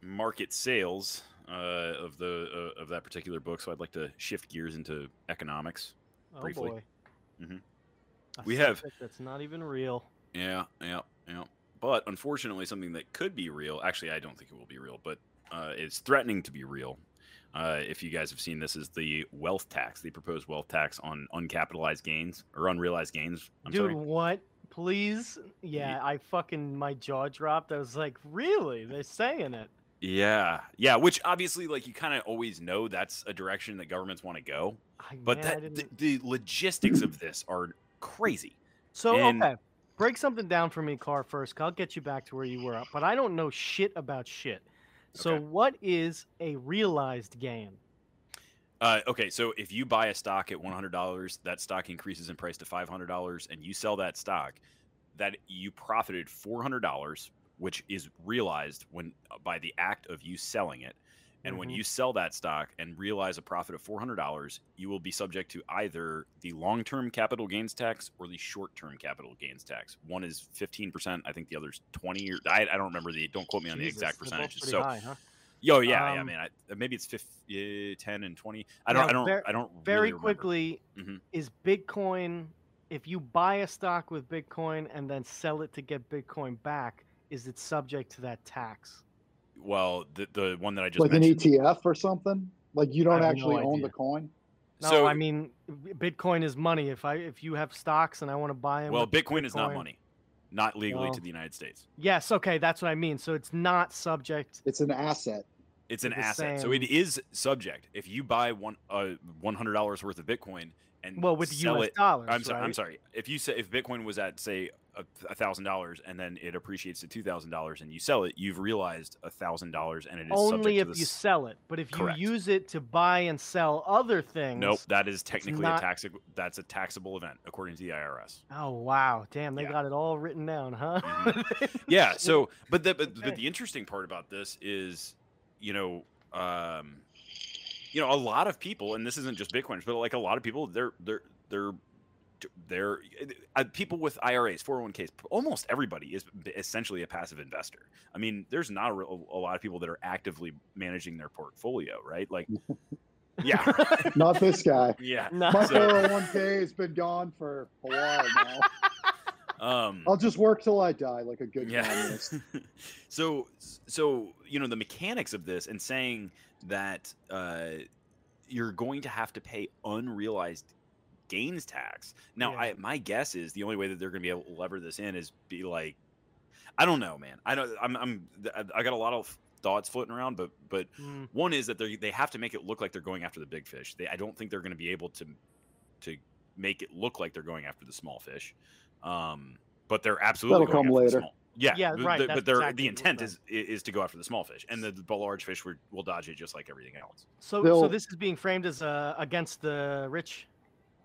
market sales uh, of the uh, of that particular book, so I'd like to shift gears into economics. Oh Briefly. boy. Mhm. We have- that's not even real. Yeah, yeah, yeah. But unfortunately, something that could be real. Actually, I don't think it will be real, but uh, it's threatening to be real. Uh, if you guys have seen this, is the wealth tax, the proposed wealth tax on uncapitalized gains or unrealized gains. I'm Dude, sorry. what? Please? Yeah, I fucking my jaw dropped. I was like, really? They're saying it. Yeah, yeah. Which obviously, like, you kind of always know that's a direction that governments want to go. I, But man, that the logistics of this are crazy. So And- okay, break something down for me, Car. First, I'll get you back to where you were. But I don't know shit about shit. So Okay. what is a realized gain? Uh, okay, so if you buy a stock at one hundred dollars, that stock increases in price to five hundred dollars, and you sell that stock, that you profited four hundred dollars, which is realized when uh, by the act of you selling it. And when Mhm. you sell that stock and realize a profit of four hundred dollars, you will be subject to either the long-term capital gains tax or the short-term capital gains tax. One is fifteen percent, I think the other's twenty. Or I, I don't remember the. Don't quote me on the exact percentages. So high, huh? Yo, yeah, yeah. I Um, mean, I, maybe it's 50, uh, 10 and 20. I don't, I don't, ver- I don't very really remember. quickly, Mhm. is Bitcoin? If you buy a stock with Bitcoin and then sell it to get Bitcoin back, is it subject to that tax? Well, the the one that I just like an. ETF or something. Like you don't have no actually own the coin. No, So- I mean, Bitcoin is money. If I if you have stocks and I want to buy them, well, Bitcoin is not money. Not legally Well, to the United States. Yes, okay, that's what I mean. So it's not subject. It's an asset. It's an the asset, so it is subject. If you buy one uh one hundred dollars worth of Bitcoin and Well, with U.S. it, dollars. I'm sorry. I'm sorry. If you say if Bitcoin was at say a thousand dollars and then it appreciates to two thousand dollars and you sell it, you've realized a thousand dollars and it is Only if you sell it. But if Correct. you use it to buy and sell other things. Nope, that is technically not- a tax. That's a taxable event according to the IRS. Oh wow, damn! They Yeah. got it all written down, huh? Mhm. Yeah. So, but the but, but the interesting part about this is, you know, um, you know, a lot of people, and this isn't just Bitcoiners, but like a lot of people, they're they're they're they're uh, people with IRAs, 401ks. Almost everybody is essentially a passive investor. I mean, there's not a, real- a lot of people that are actively managing their portfolio, right? Like, yeah, right. Not this guy. yeah. No. My So- 401k has been gone for a while now. Um, I'll just work till I die like a good yeah communist. so so you know the mechanics of this and saying that uh you're going to have to pay unrealized gains tax now Yeah. i my guess is the only way that they're going to be able to lever this in is be like i don't know man i know i'm i'm i got a lot of thoughts floating around but but Mm, one is that they they have to make it look like they're going after the big fish. They, I don't think they're going to be able to to make it look like they're going after the small fish. Um, but they're absolutely That'll going come after the later. small- Yeah, Yeah, but right, the- but they're, exactly the intent is is to go after the small fish, and the, the large fish will, will dodge it just like everything else. So, so They'll- this is being framed as uh, against the rich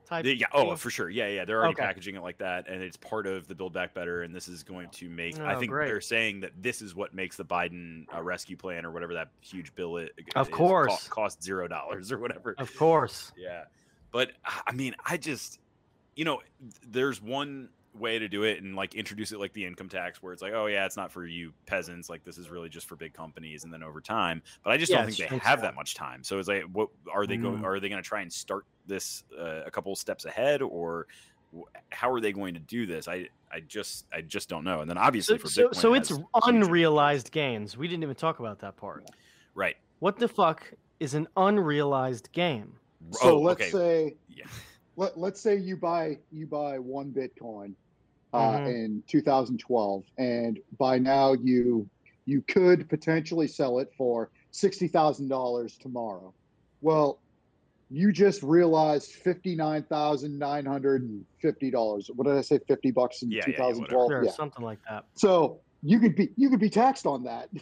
type. Yeah, oh, deal? for sure. Yeah, yeah. They're already Okay. packaging it like that, and it's part of the Build Back Better. And this is going to make. I Oh, think great. they're saying that this is what makes the Biden uh, rescue plan or whatever that huge bill is. Of is, co- course. cost zero dollars or whatever. Of course. Yeah. But I mean, I just, you know, there's one way to do it and like introduce it like the income tax where it's like, oh yeah, it's not for you peasants. Like this is really just for big companies. And then over time, but I just Yeah, don't think they have it's- that much time. So it's like, what are they going, Mm. are they going to try and start this uh, a couple steps ahead or how are they going to do this? I, I just, I just don't know. And then So, obviously for so, Bitcoin, so it it's has huge unrealized gains. We didn't even talk about that part. Right. What the fuck is an unrealized gain? So oh, let's okay. say Yeah. Let, let's say you buy you buy one Bitcoin uh, Mhm. in 2012, and by now you you could potentially sell it for sixty thousand dollars tomorrow. Well, you just realized fifty nine thousand nine hundred and fifty dollars. What did I say? Fifty bucks in Yeah, yeah, yeah, 2012. Yeah. something like that. So you could be you could be taxed on that.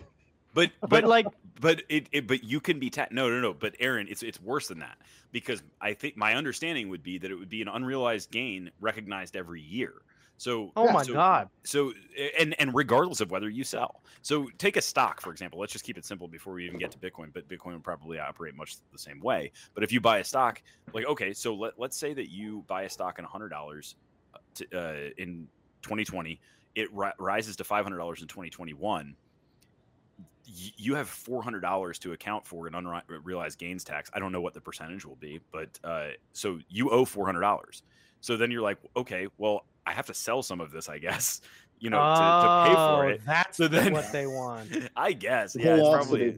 But, But, but like, But it, it but you can be ta- no no no. But Aaron, it's it's worse than that because I think my understanding would be that it would be an unrealized gain recognized every year. So oh my so- god, So and and regardless of whether you sell. So take a stock for example. Let's just keep it simple before we even get to Bitcoin. But Bitcoin would probably operate much the same way. But if you buy a stock, like okay, so let let's say that you buy a stock in hundred dollars uh, in 2020, it ri- rises to five hundred dollars in 2021 y- you have four hundred dollars to account for an unrealized gains tax. I don't know what the percentage will be, but uh, so you owe four hundred dollars. So then you're like, okay, well, I have to sell some of this, I guess, you know, to, to pay for Oh, it. That's So then- what they want. I guess, yeah, it's probably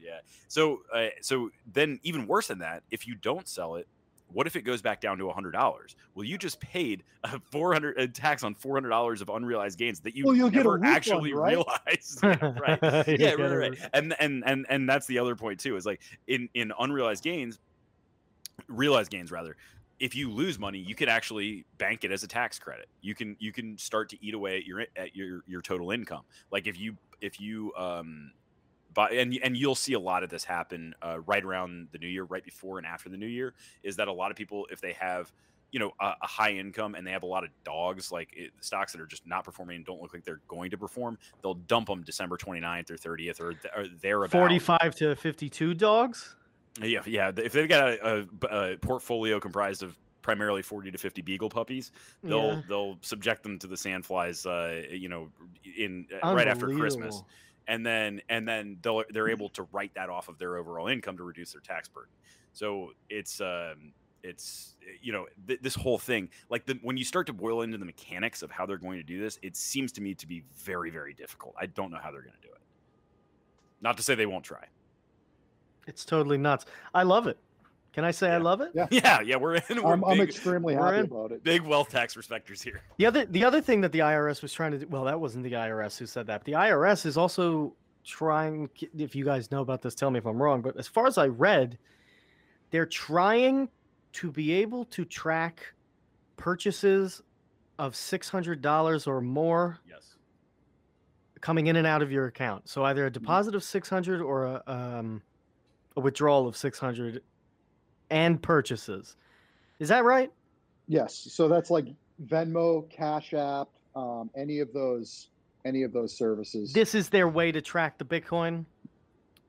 yeah. So, uh, so then even worse than that, if you don't sell it, what if it goes back down to hundred dollars? Well, you just paid a four hundred a tax on four hundred dollars of unrealized gains that you Well, you'll get never refund, actually right? realized. Right yeah, right, right. And and and and that's the other point too. Is like in in unrealized gains, realized gains rather. If you lose money, you could actually bank it as a tax credit. You can you can start to eat away at your at your your total income. Like if you if you um but and and you'll see a lot of this happen uh, right around the new year, right before and after the new year. Is that a lot of people if they have you know a, a high income and they have a lot of dogs like it, stocks that are just not performing and don't look like they're going to perform they'll dump them december 29th or 30th or, th- or thereabout. Forty-five to fifty-two dogs. yeah yeah if they've got a, a, a portfolio comprised of primarily 40 to 50 beagle puppies they'll Yeah. they'll subject them to the sandflies uh you know in uh, right after christmas. And then and then they'll they're able to write that off of their overall income to reduce their tax burden. So it's um it's you know th- this whole thing like the, when you start to boil into the mechanics of how they're going to do this, it seems to me to be very very difficult. I don't know how they're going to do it. Not to say they won't try. It's totally nuts. I love it. Can I say I love it? Yeah. Yeah, yeah, we're in. We're I'm, I'm extremely we're happy in. about it. big wealth tax respecters here. The other the other thing that the IRS was trying to do well, that wasn't the IRS who said that. The IRS is also trying if you guys know about this, tell me if I'm wrong, but as far as I read, they're trying to be able to track purchases of $600 or more Yes. coming in and out of your account. So either a deposit of 600 or a um, a withdrawal of 600 and purchases. Is that right? Yes. So that's like Venmo, Cash App, um, any of those, any of those services. This is their way to track the Bitcoin.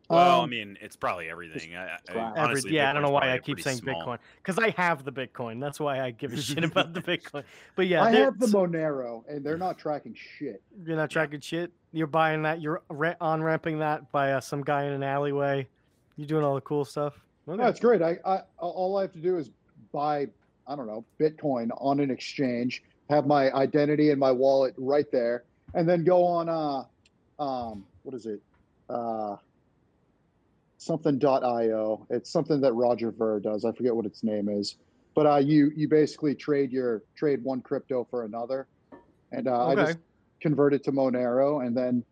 Well, I Um, mean, it's probably everything. I, I, crap. Every- honestly, yeah, I don't know why I keep saying small- Bitcoin because I have the Bitcoin. That's why I give a shit about the Bitcoin. But yeah, I have the Monero, and they're not tracking shit. you're not tracking shit. You're buying that. You're on ramping that by uh, some guy in an alleyway. You're doing all the cool stuff. Okay. No, it's great. I, I all I have to do is buy, I don't know, Bitcoin on an exchange, have my identity and my wallet right there, and then go on uh um what is it? Uh something.io. It's something that Roger Ver does. I forget what its name is. But uh you you basically trade your trade one crypto for another. And uh, I just convert it to Monero and then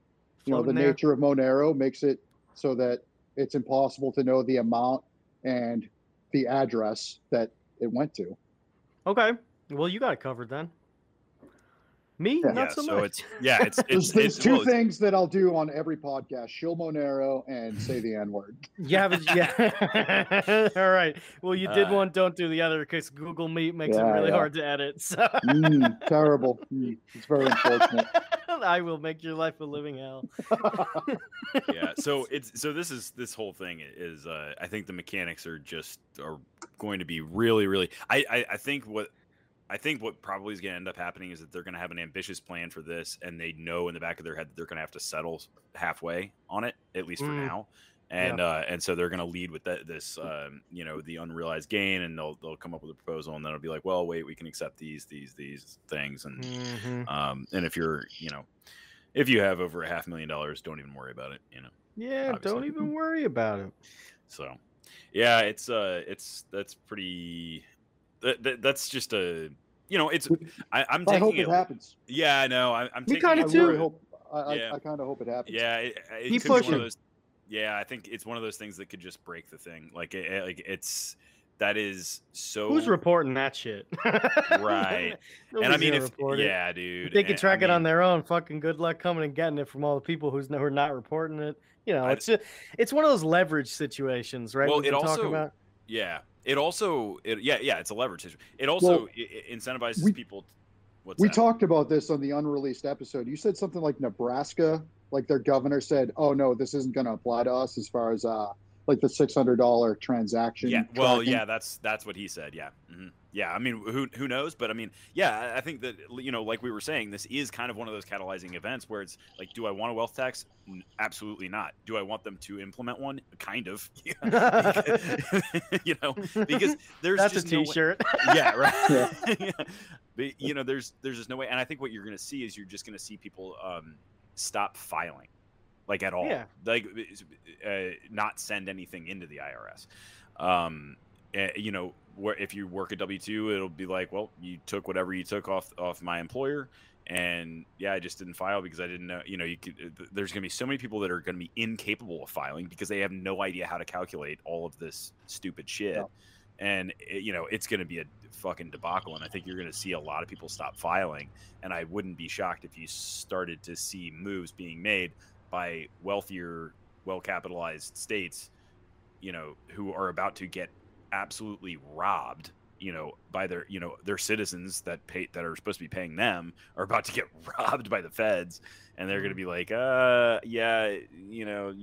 you know the there. nature of Monero makes it so that it's impossible to know the amount and the address that it went to. Okay. Well, you got it covered then. Me, Yeah. not yeah, so, so much. it's yeah, it's There's, it's, there's it's two well, it's- things that I'll do on every podcast: shill Monero and say the N word. You haven't, yeah. All right. Well, you did Uh, one, don't do the other because Google Meet makes it really yeah. hard to edit. So Mm, terrible. Mm, it's very unfortunate. I will make your life a living hell. yeah so it's so this is this whole thing is uh i think the mechanics are just are going to be really really i i, I think what I think what probably is going to end up happening is that they're going to have an ambitious plan for this, and they know in the back of their head that they're going to have to settle halfway on it, at least for Mm. now. And uh, and so they're going to lead with that, this, um, you know, the unrealized gain, and they'll they'll come up with a proposal, and then it'll be like, well, wait, we can accept these these these things, and Mhm. um, and if you're, you know, if you have over a half million dollars, don't even worry about it, you know. Yeah, don't even worry about it. So, yeah, it's uh, it's that's pretty. That, that, that's just a, you know, it's. I, I'm I taking hope it. it happens. Yeah, I know. I, I'm Me kinda I it- too. really hope. I, I, Yeah. I kind of hope it happens. Yeah, it, it Keep could be one pushing. of those. Yeah, I think it's one of those things that could just break the thing. Like, it, it- like it's that is so. Who's reporting that shit? Right. and I mean, if it. yeah, dude, If they can and I track it on their own, fucking good luck coming and getting it from all the people who's who are not reporting it. You know, it's just, it's one of those leverage situations, right? Well, We've it also- about. Yeah, it also, it, yeah, yeah, it's a leverage situation. It also i i- incentivizes we- people. What's we that? talked about this on the unreleased episode. You said something like Nebraska, like their governor said, "Oh no, this isn't going to apply to us as far as uh like the six hundred dollar transaction." Yeah, well, tracking." yeah, that's that's what he said. Yeah, hmm yeah. I mean, who who knows? But I mean, yeah, I- I think that you know, like we were saying, this is kind of one of those catalyzing events where it's like, do I want a wealth tax? Absolutely not. Do I want them to implement one? Kind of. you know, because there's That's a just no way- T-shirt. yeah, right. Yeah. Yeah. But you know, there's there's just no way, and I think what you're going to see is you're just going to see people um, stop filing, like at all, Yeah. like uh, not send anything into the IRS. Um, eh, you know, where if you work a W two, it'll be like, well, you took whatever you took off off my employer. And yeah, I just didn't file because I didn't know. You know, you could. uh, There's going to be so many people that are going to be incapable of filing because they have no idea how to calculate all of this stupid shit Yeah. and it, you know it's going to be a fucking debacle and i think you're going to see a lot of people stop filing and i wouldn't be shocked if you started to see moves being made by wealthier well capitalized states you know who are about to get absolutely robbed you know by their you know their citizens that pay that are supposed to be paying them are about to get robbed by the feds. And they're going to be like uh yeah you know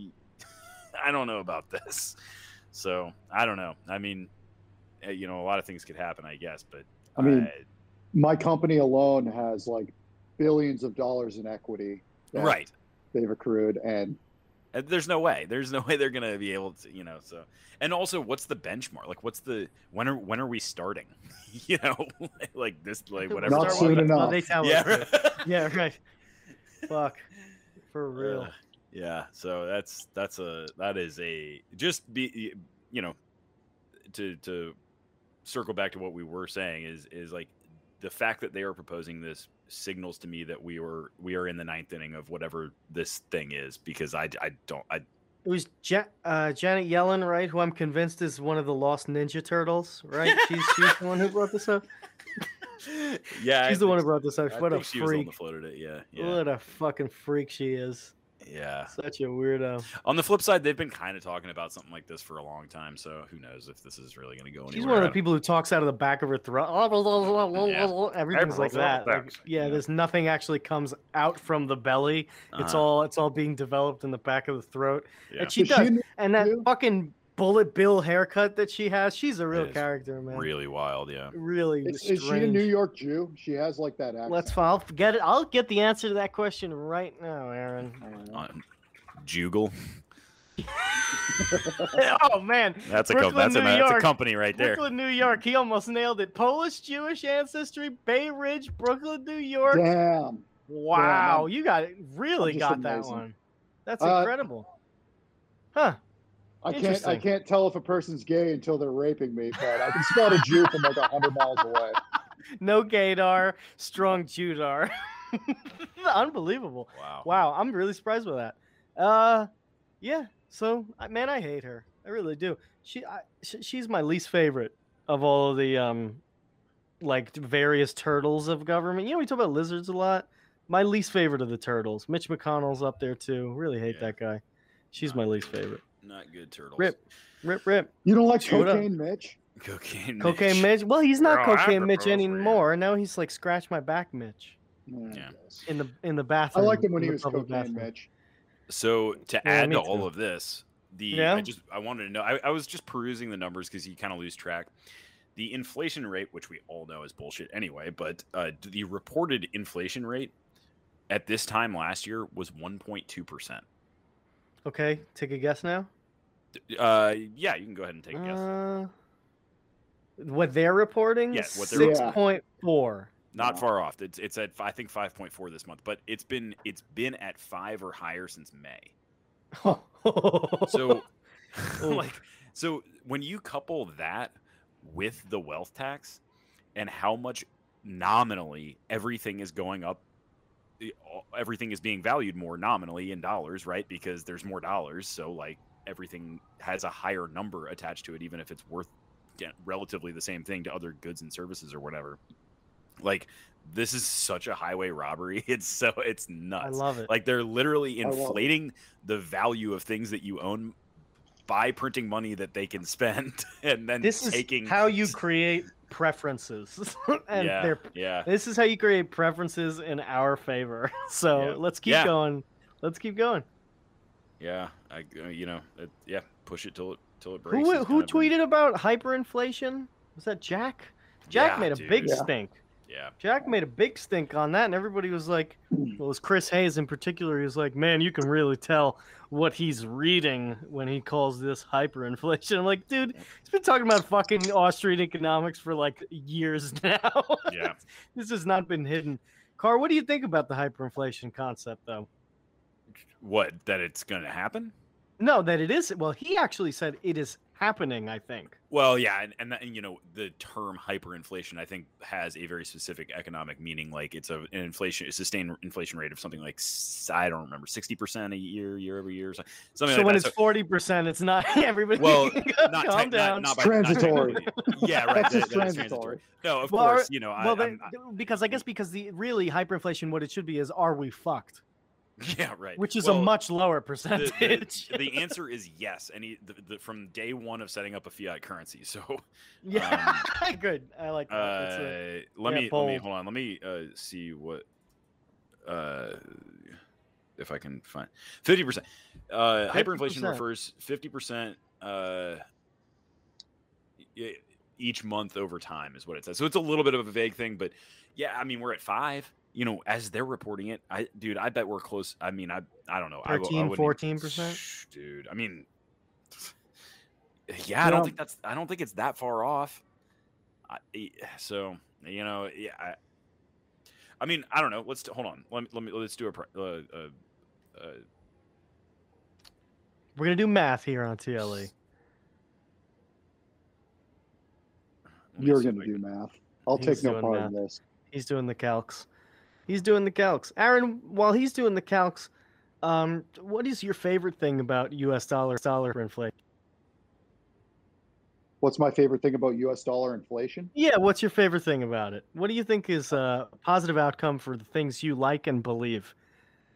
i don't know about this. So i don't know. I mean uh, you know a lot of things could happen i guess but I mean, uh, my company alone has like billions of dollars in equity. that right. They've accrued, and there's no way there's no way they're gonna be able to you know so and also what's the benchmark like what's the when are when are we starting you know like this like whatever Not soon enough. Well, they tell yeah us. right. Yeah, right. Fuck. For real. Uh, yeah so that's that's a that is a just be you know to to circle back to what we were saying is is like the fact that they are proposing this signals to me that we were we are in the ninth inning of whatever this thing is because I I don't I It was ja- uh, Janet Yellen, right? Who I'm convinced is one of the lost Ninja Turtles, right? She's she's the one who brought this up. yeah She's the one who brought this up. I What a think she was on freak! the float of it yeah yeah What a fucking freak she is. Yeah Such a weirdo. on the flip side they've been kind of talking about something like this for a long time so who knows if this is really going to go anywhere She's one of the people who talks out of the back of her throat. Everything's like that. Like, yeah, Yeah. there's nothing actually comes out from the belly. It's Uh-huh. all it's all being developed in the back of the throat. Yeah. And she does. and that fucking bullet bill haircut that she has, she's a real character, man. really wild yeah Really Is, is she a. New York Jew? She has like that accent. Let's I'll get it. I'll get the answer to that question right now, Aaron. I uh, Google oh man, that's a Brooklyn, that's a New that's a company right there Brooklyn, New York. He almost nailed it. Polish Jewish ancestry, Bay Ridge, Brooklyn, New York. Damn. Wow, I'm- you got it. Really just got that one. That's Uh, incredible. Huh? I can't I can't tell if a person's gay until they're raping me, but I can spot a Jew from like hundred miles away. No gaydar, strong Judar. Unbelievable. wow Wow, I'm really surprised with that. Uh, yeah. So, man, I hate her. I really do. She, I, sh- she's my least favorite of all of the um, like various turtles of government. You know, we talk about lizards a lot. My least favorite of the turtles. Mitch McConnell's up there too. Really hate Yeah. that guy. She's my least favorite. Not good turtles Rip, rip, rip. You don't like What up? cocaine, Mitch? cocaine Cocaine Mitch. Well, he's not Girl, cocaine Mitch propose for you. anymore. Now he's like scratch my back Mitch Yeah, I Yeah. guess. in the in the bathroom. I bathroom. liked him when in he the was cocaine, bathroom. Mitch. So to Yeah, add me to all of this, the Yeah? I just I wanted to know. I, I was just perusing the numbers because you kind of lose track. The inflation rate, which we all know is bullshit anyway, but uh, the reported inflation rate at this time last year was 1.2 percent. Okay, take a guess now. Uh, yeah, you can go ahead and take a guess. Uh, what they're reporting? Yeah, what they're six point four. Not wow. far off. It's it's at I think 5.4 this month, but it's been it's been at five or higher since May. So, like, so when you couple that with the wealth tax and how much nominally everything is going up, the- all- everything is being valued more nominally in dollars, right? Because there's more dollars. So, like, everything has a higher number attached to it, even if it's worth yeah, relatively the same thing to other goods and services or whatever. Like, this is such a highway robbery. It's so, it's nuts. I love it. Like they're literally I love it. inflating the value of things that you own by printing money that they can spend and then this taking is how you create preferences, and yeah, they're yeah. this is how you create preferences in our favor. So Yeah. let's keep Yeah. going. Let's keep going. Yeah, I uh, you know, it, yeah, push it till it till it breaks. Who is who kind of been- tweeted about hyperinflation? Was that Jack? Jack Yeah, made a dude. big Yeah. stink. Yeah, Jack made a big stink on that, and everybody was like, well, it was Chris Hayes in particular. He was like, man, you can really tell what he's reading when he calls this hyperinflation. I'm like, dude, he's been talking about fucking Austrian economics for like years now. yeah. this has not been hidden. Car, what do you think about the hyperinflation concept, though? What that it's going to happen? No, that it is. Well, he actually said it is happening. I think. Well, yeah, and, and, that, and you know the term hyperinflation, I think, has a very specific economic meaning. Like it's a, an inflation, a sustained inflation rate of something like I don't remember, sixty percent a year, year over year, so- something so like when that. it's forty percent, it's not everybody. Well, calm not, tech- down. not, not by, Transitory. Not yeah, right. That's that- just that is transitory. No, of Well, course, you know, well, I'm- then, because I guess because the really hyperinflation, what it should be is, are we fucked? yeah, right. Which is Well, a much lower percentage. the, the answer is yes, and he, the, the, from day one of setting up a fiat currency. So, yeah, good. I like that. Uh, a- let yeah, me let me hold on. Let me uh, see what uh, if I can find fifty percent. Uh, hyperinflation 50%. refers fifty percent uh, each month over time is what it says. So it's a little bit of a vague thing, but yeah, I mean we're at five. You know, as they're reporting it, I dude, I bet we're close. I mean, I I don't know, I, w- I 13, wouldn't 14%? Shh, dude. I mean, yeah, I don't think that's I don't think it's that far off. I, so you know, yeah. I, I mean, I don't know. Let's hold on. Let me let me let's do a. pri- Uh, uh, uh, We're gonna do math here on E. TLE. You're going to do math. I'll He's take no part math. in this. He's doing the calcs. He's doing the calcs. Aaron, while he's doing the calcs, um, what is your favorite thing about U.S. dollar dollar inflation? What's my favorite thing about U.S. dollar inflation? Yeah, what's your favorite thing about it? What do you think is a positive outcome for the things you like and believe?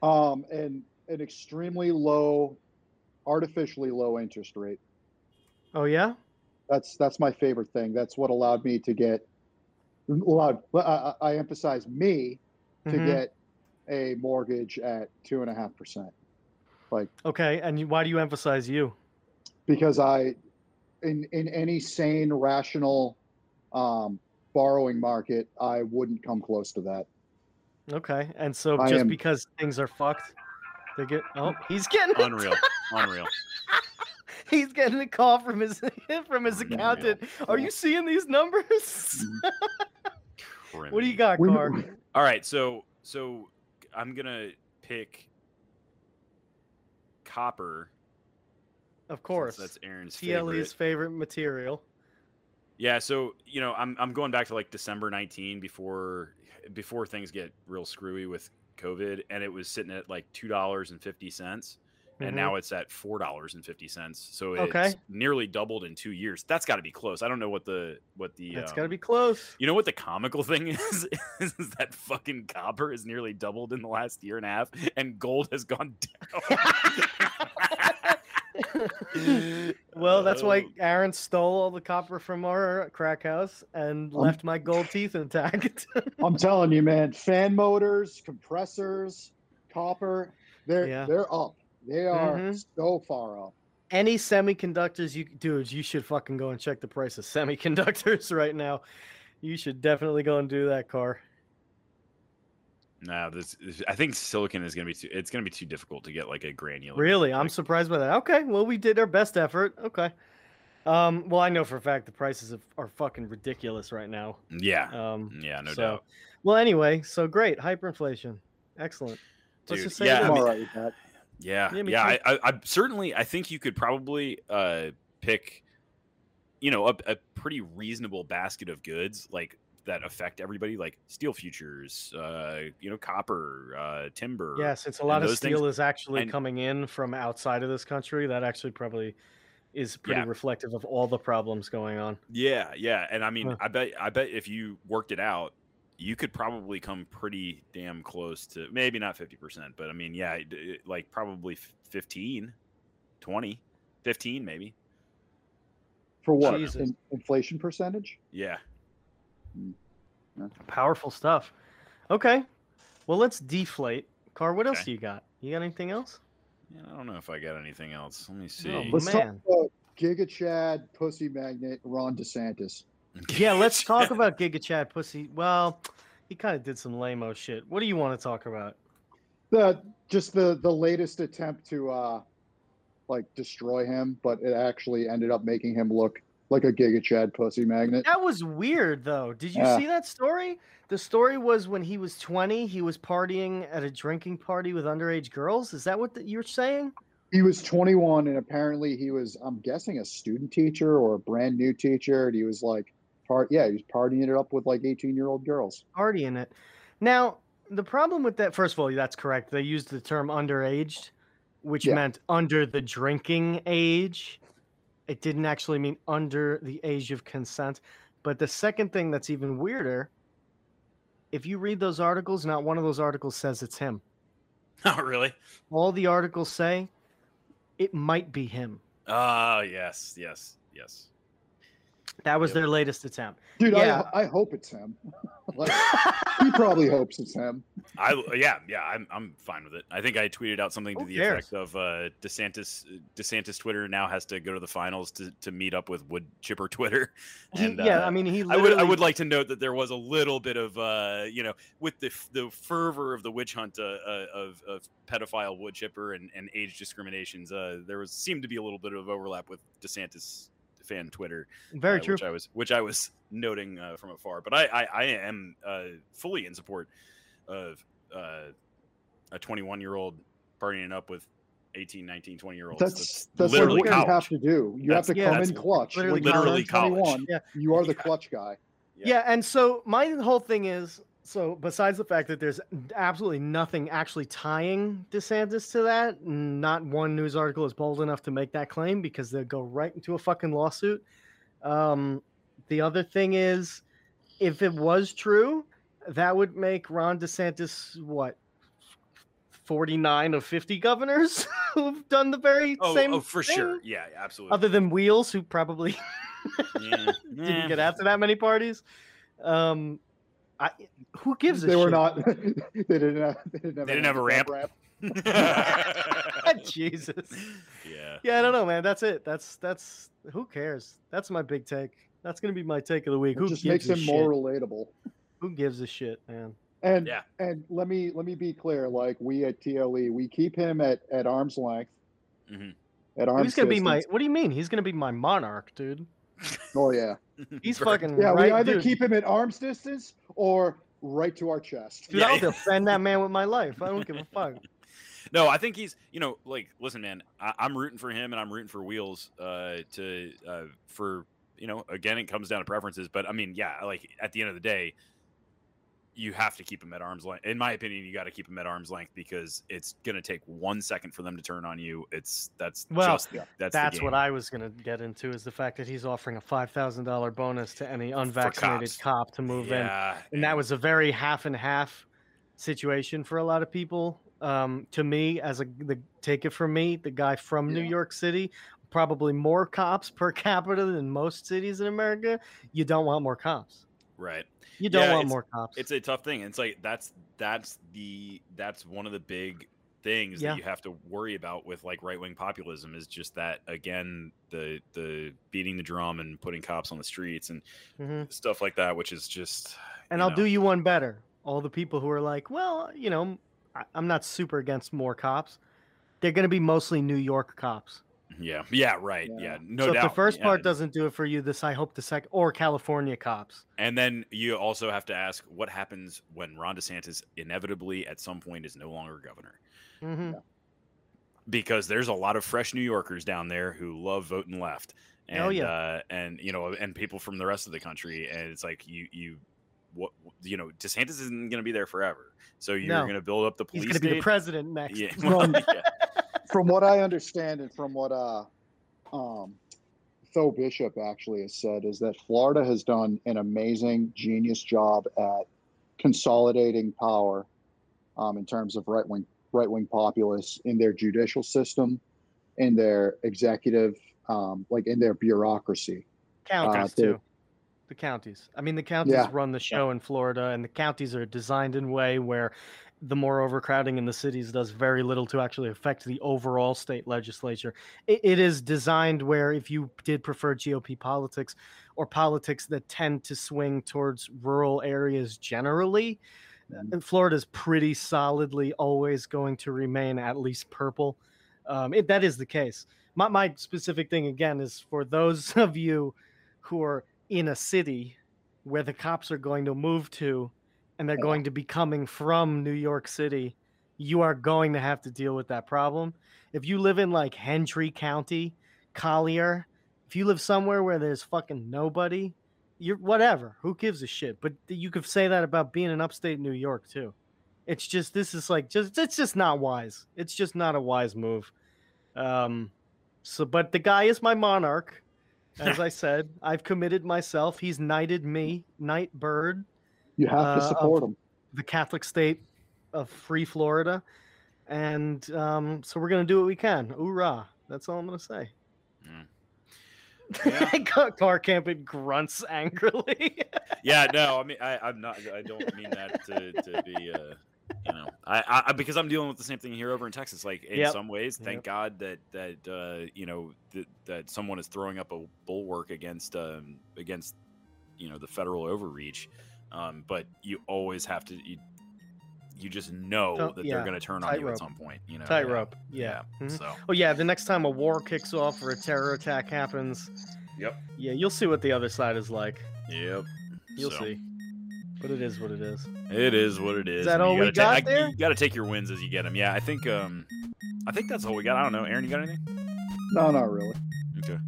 Um, and an extremely low, artificially low interest rate. Oh yeah, That's that's my favorite thing. That's what allowed me to get allowed. I, I I emphasize me to Mhm. get a mortgage at two and a half percent Like okay. And why do you emphasize you? because I, in in any sane, rational, um, borrowing market, I wouldn't come close to that. Okay, and so I just am- because things are fucked, they get. Oh, he's getting Unreal, unreal. He's getting a call from his from his Unreal. accountant. Are you seeing these numbers? what do you got, We- All right, so so I'm gonna pick copper. Of course, that's Aaron's TLE's favorite. favorite material. Yeah, so you know, I'm I'm going back to like December 19 before before things get real screwy with COVID, and it was sitting at like two dollars and fifty cents, Mhm. and now it's at four dollars and fifty cents. So it's Okay. nearly doubled in two years. That's got to be close. I don't know what the what the That's um, got to be close. You know what the comical thing is? is that fucking copper is nearly doubled in the last year and a half, and gold has gone down. well, that's why Oh. Aaron stole all the copper from our crack house and left my gold teeth intact. I'm telling you, man. Fan motors, compressors, copper, they're Yeah. they're up. They are Mhm. so far up. Any semiconductors, you dudes, you should fucking go and check the price of semiconductors right now. You should definitely go and do that, car. no, this is- I think silicon is gonna be too. It's gonna be too difficult to get like a granular. Really, I'm surprised by that. Okay, well, we did our best effort. Okay. Um, well, I know for a fact the prices of, are fucking ridiculous right now. Yeah, Um, yeah, no so, doubt. well, anyway, so great, hyperinflation, excellent. Let's just say yeah, that. I'm I mean- all right with that. Yeah, Yeah, yeah. I, I, I certainly, I think you could probably uh, pick, you know, a, a pretty reasonable basket of goods like that affect everybody, like steel futures, uh, you know, copper, uh, timber. Yeah, since a lot of those things- steel is actually and- coming in from outside of this country, that actually probably is pretty Yeah. reflective of all the problems going on. Yeah, yeah, and I mean, Huh. I bet, I bet if you worked it out, you could probably come pretty damn close to maybe not fifty percent, but I mean, yeah, it- it- like probably f- 15, 20, 15 maybe. For what? In, inflation percentage? Yeah. Hmm. Powerful stuff. Okay, well, let's deflate. Car, what else Okay. do you got? You got anything else? Yeah, I don't know if I got anything else. Let me see. Oh, Let's Man. talk about Giga Chad, Pussy Magnet, Ron DeSantis. Yeah, let's talk about Giga Chad Pussy. Well, he kind of did some lame shit. What do you want to talk about? The just the the latest attempt to uh like destroy him, but it actually ended up making him look like a Giga Chad pussy magnet. That was weird, though. Did you Yeah. see that story? The story was when he was 20, he was partying at a drinking party with underage girls. Is that what the, you're saying? He was 21 and apparently he was, I'm guessing, a student teacher or a brand new teacher. And he was like, part, yeah, he was partying it up with like 18 year old girls. Partying it. Now, the problem with that, first of all, that's correct. They used the term underaged, which Yeah. meant under the drinking age. It didn't actually mean under the age of consent. But the second thing that's even weirder, if you read those articles, not one of those articles says it's him. oh, really? all the articles say it might be him. Ah, yes, yes, yes. That was Yep. their latest attempt. Dude, Yeah. I, I hope it's him. like, he probably hopes it's him. I yeah yeah I'm I'm fine with it. I think I tweeted out something to Who the cares? effect of uh, DeSantis DeSantis Twitter now has to go to the finals to, to meet up with Wood Chipper Twitter. He- And yeah, uh, I mean, he. I would I would like to note that there was a little bit of uh you know with the the fervor of the witch hunt uh, uh, of of pedophile wood chipper and, and age discriminations uh there was seemed to be a little bit of overlap with DeSantis fan Twitter Very uh, true. which I was which I was noting uh, from afar. But I I, I am uh, fully in support of uh, a 21 year old partying up with 18, 19, 20 year olds. That's that's like literally what college. you have to do. You That's- have to yeah, come in clutch. literally When you college. 21, Yeah. You are the Yeah. clutch guy. Yeah. Yeah. and so my whole thing is so besides the fact that there's absolutely nothing actually tying DeSantis to that, not one news article is bold enough to make that claim because they'll go right into a fucking lawsuit. Um, the other thing is, if it was true, that would make Ron DeSantis what 49 of 50 governors who've done the very Oh, same oh, for thing, sure. Yeah, absolutely. Other than Wheels, who probably yeah. didn't get after that many parties. Um, I, who gives a They were shit? not. they didn't have. They didn't have, They didn't have a ramp. ramp. Jesus. yeah. Yeah, I don't know, man. That's it. That's that's who cares? That's my big take. That's gonna be my take of the week. It Who just gives makes a him shit? more relatable. Who gives a shit, man? And Yeah. and let me let me be clear. Like we at TLE, we keep him at at arm's length. Mhm. At arm's He's gonna be my. What do you mean? He's gonna be my monarch, dude. Oh yeah. He's Very- fucking Yeah. right, we either dude. keep him at arm's distance or right to our chest. Dude, Yeah, I'll defend that man with my life. I don't give a fuck. No, I think he's. You know, like, listen, man. I, I'm rooting for him, and I'm rooting for Wheels. Uh, to uh, for you know, again, it comes down to preferences. But I mean, yeah, like at the end of the day, you have to keep them at arm's length. In my opinion, you got to keep them at arm's length because it's gonna take one second for them to turn on you. It's that's Well, just yeah. that's That's what I was gonna get into is the fact that he's offering a five thousand dollar bonus to any unvaccinated cop to move in. yeah, and that was a very half and half situation for a lot of people. Um, to me, as a the take it from me, the guy from New York City, probably more cops per capita than most cities in America. You don't want more cops. Right. You don't Yeah, want more cops. it's a tough thing. It's like that's that's the that's one of the big things Yeah. that you have to worry about with like right wing populism is just that again the the beating the drum and putting cops on the streets and Mhm. stuff like that, which is just And I'll know, do you one better. All the people who are like, well, you know, I, I'm not super against more cops. They're going to be mostly New York cops. Yeah yeah right yeah, Yeah. no so doubt if the first yeah. part doesn't do it for you, this I hope the second or California cops. and then you also have to ask what happens when Ron DeSantis inevitably at some point is no longer governor hmm because there's a lot of fresh New Yorkers down there who love voting left. And, Oh, yeah. uh, and you know, and people from the rest of the country, and it's like you, you, what, you know, DeSantis isn't going to be there forever. So you're No. going to build up the police. He's police. going to be the president next. Yeah, From- yeah. From what I understand and from what uh, um, Phil Bishop actually has said, is that Florida has done an amazing, genius job at consolidating power um, in terms of right wing right wing populists in their judicial system, in their executive, um, like in their bureaucracy. counties Uh, the- too. The counties. I mean, the counties Yeah. run the show in Florida, and the counties are designed in a way where the more overcrowding in the cities does very little to actually affect the overall state legislature. It, it is designed where if you did prefer GOP politics or politics that tend to swing towards rural areas generally, Mhm. and Florida's pretty solidly always going to remain at least purple. Um, it, that is the case. My, my specific thing again is for those of you who are in a city where the cops are going to move to and they're Yeah. going to be coming from New York City, you are going to have to deal with that problem. If you live in like Hendry County, Collier, if you live somewhere where there's fucking nobody, you're whatever. Who gives a shit? But you could say that about being in upstate New York too. It's just this is like just it's just not wise. It's just not a wise move. Um so but the guy is my monarch. As I said, I've committed myself. He's knighted me, Knight Bird, You have Uh, to support them. the Catholic state of free Florida. And um, so we're gonna do what we can. Hoorah. That's all I'm gonna say. Mm. Yeah. Car- Car camping grunts angrily. yeah, no, I mean, I, I'm not. I don't mean that to, to be, uh, you know, I, I because I'm dealing with the same thing here over in Texas. Like in Yep. some ways, thank Yep. God that that uh, you know that, that someone is throwing up a bulwark against um, against you know the federal overreach. Um, but you always have to. You, you just know Oh, that yeah, they're going to turn on you tightrope. at some point. You know, Tightrope. Yeah. Yeah. Mhm. So. Oh yeah, the next time a war kicks off or a terror attack happens, Yep. yeah, you'll see what the other side is like. Yep. You'll So, see. But it is what it is. It is what it is. that I mean, all you we gotta ta- got I- there? You got to take your wins as you get them. Yeah, I think. Um, I think that's all we got. I don't know. Aaron, you got anything? No, not really. Okay.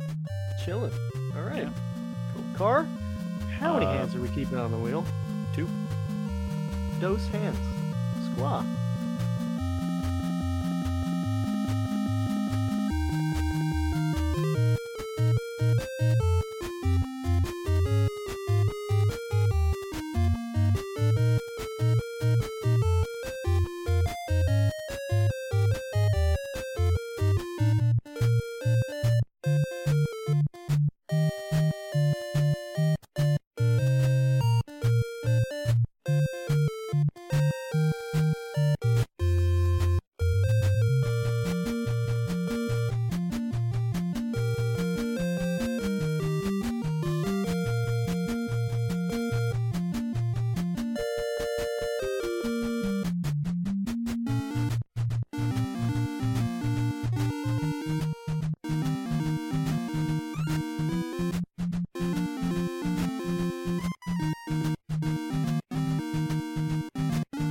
Chilling. All right. Yeah. Cool. Car, how many Uh, hands are we keeping on the wheel? Two. Dose hands. Squaw.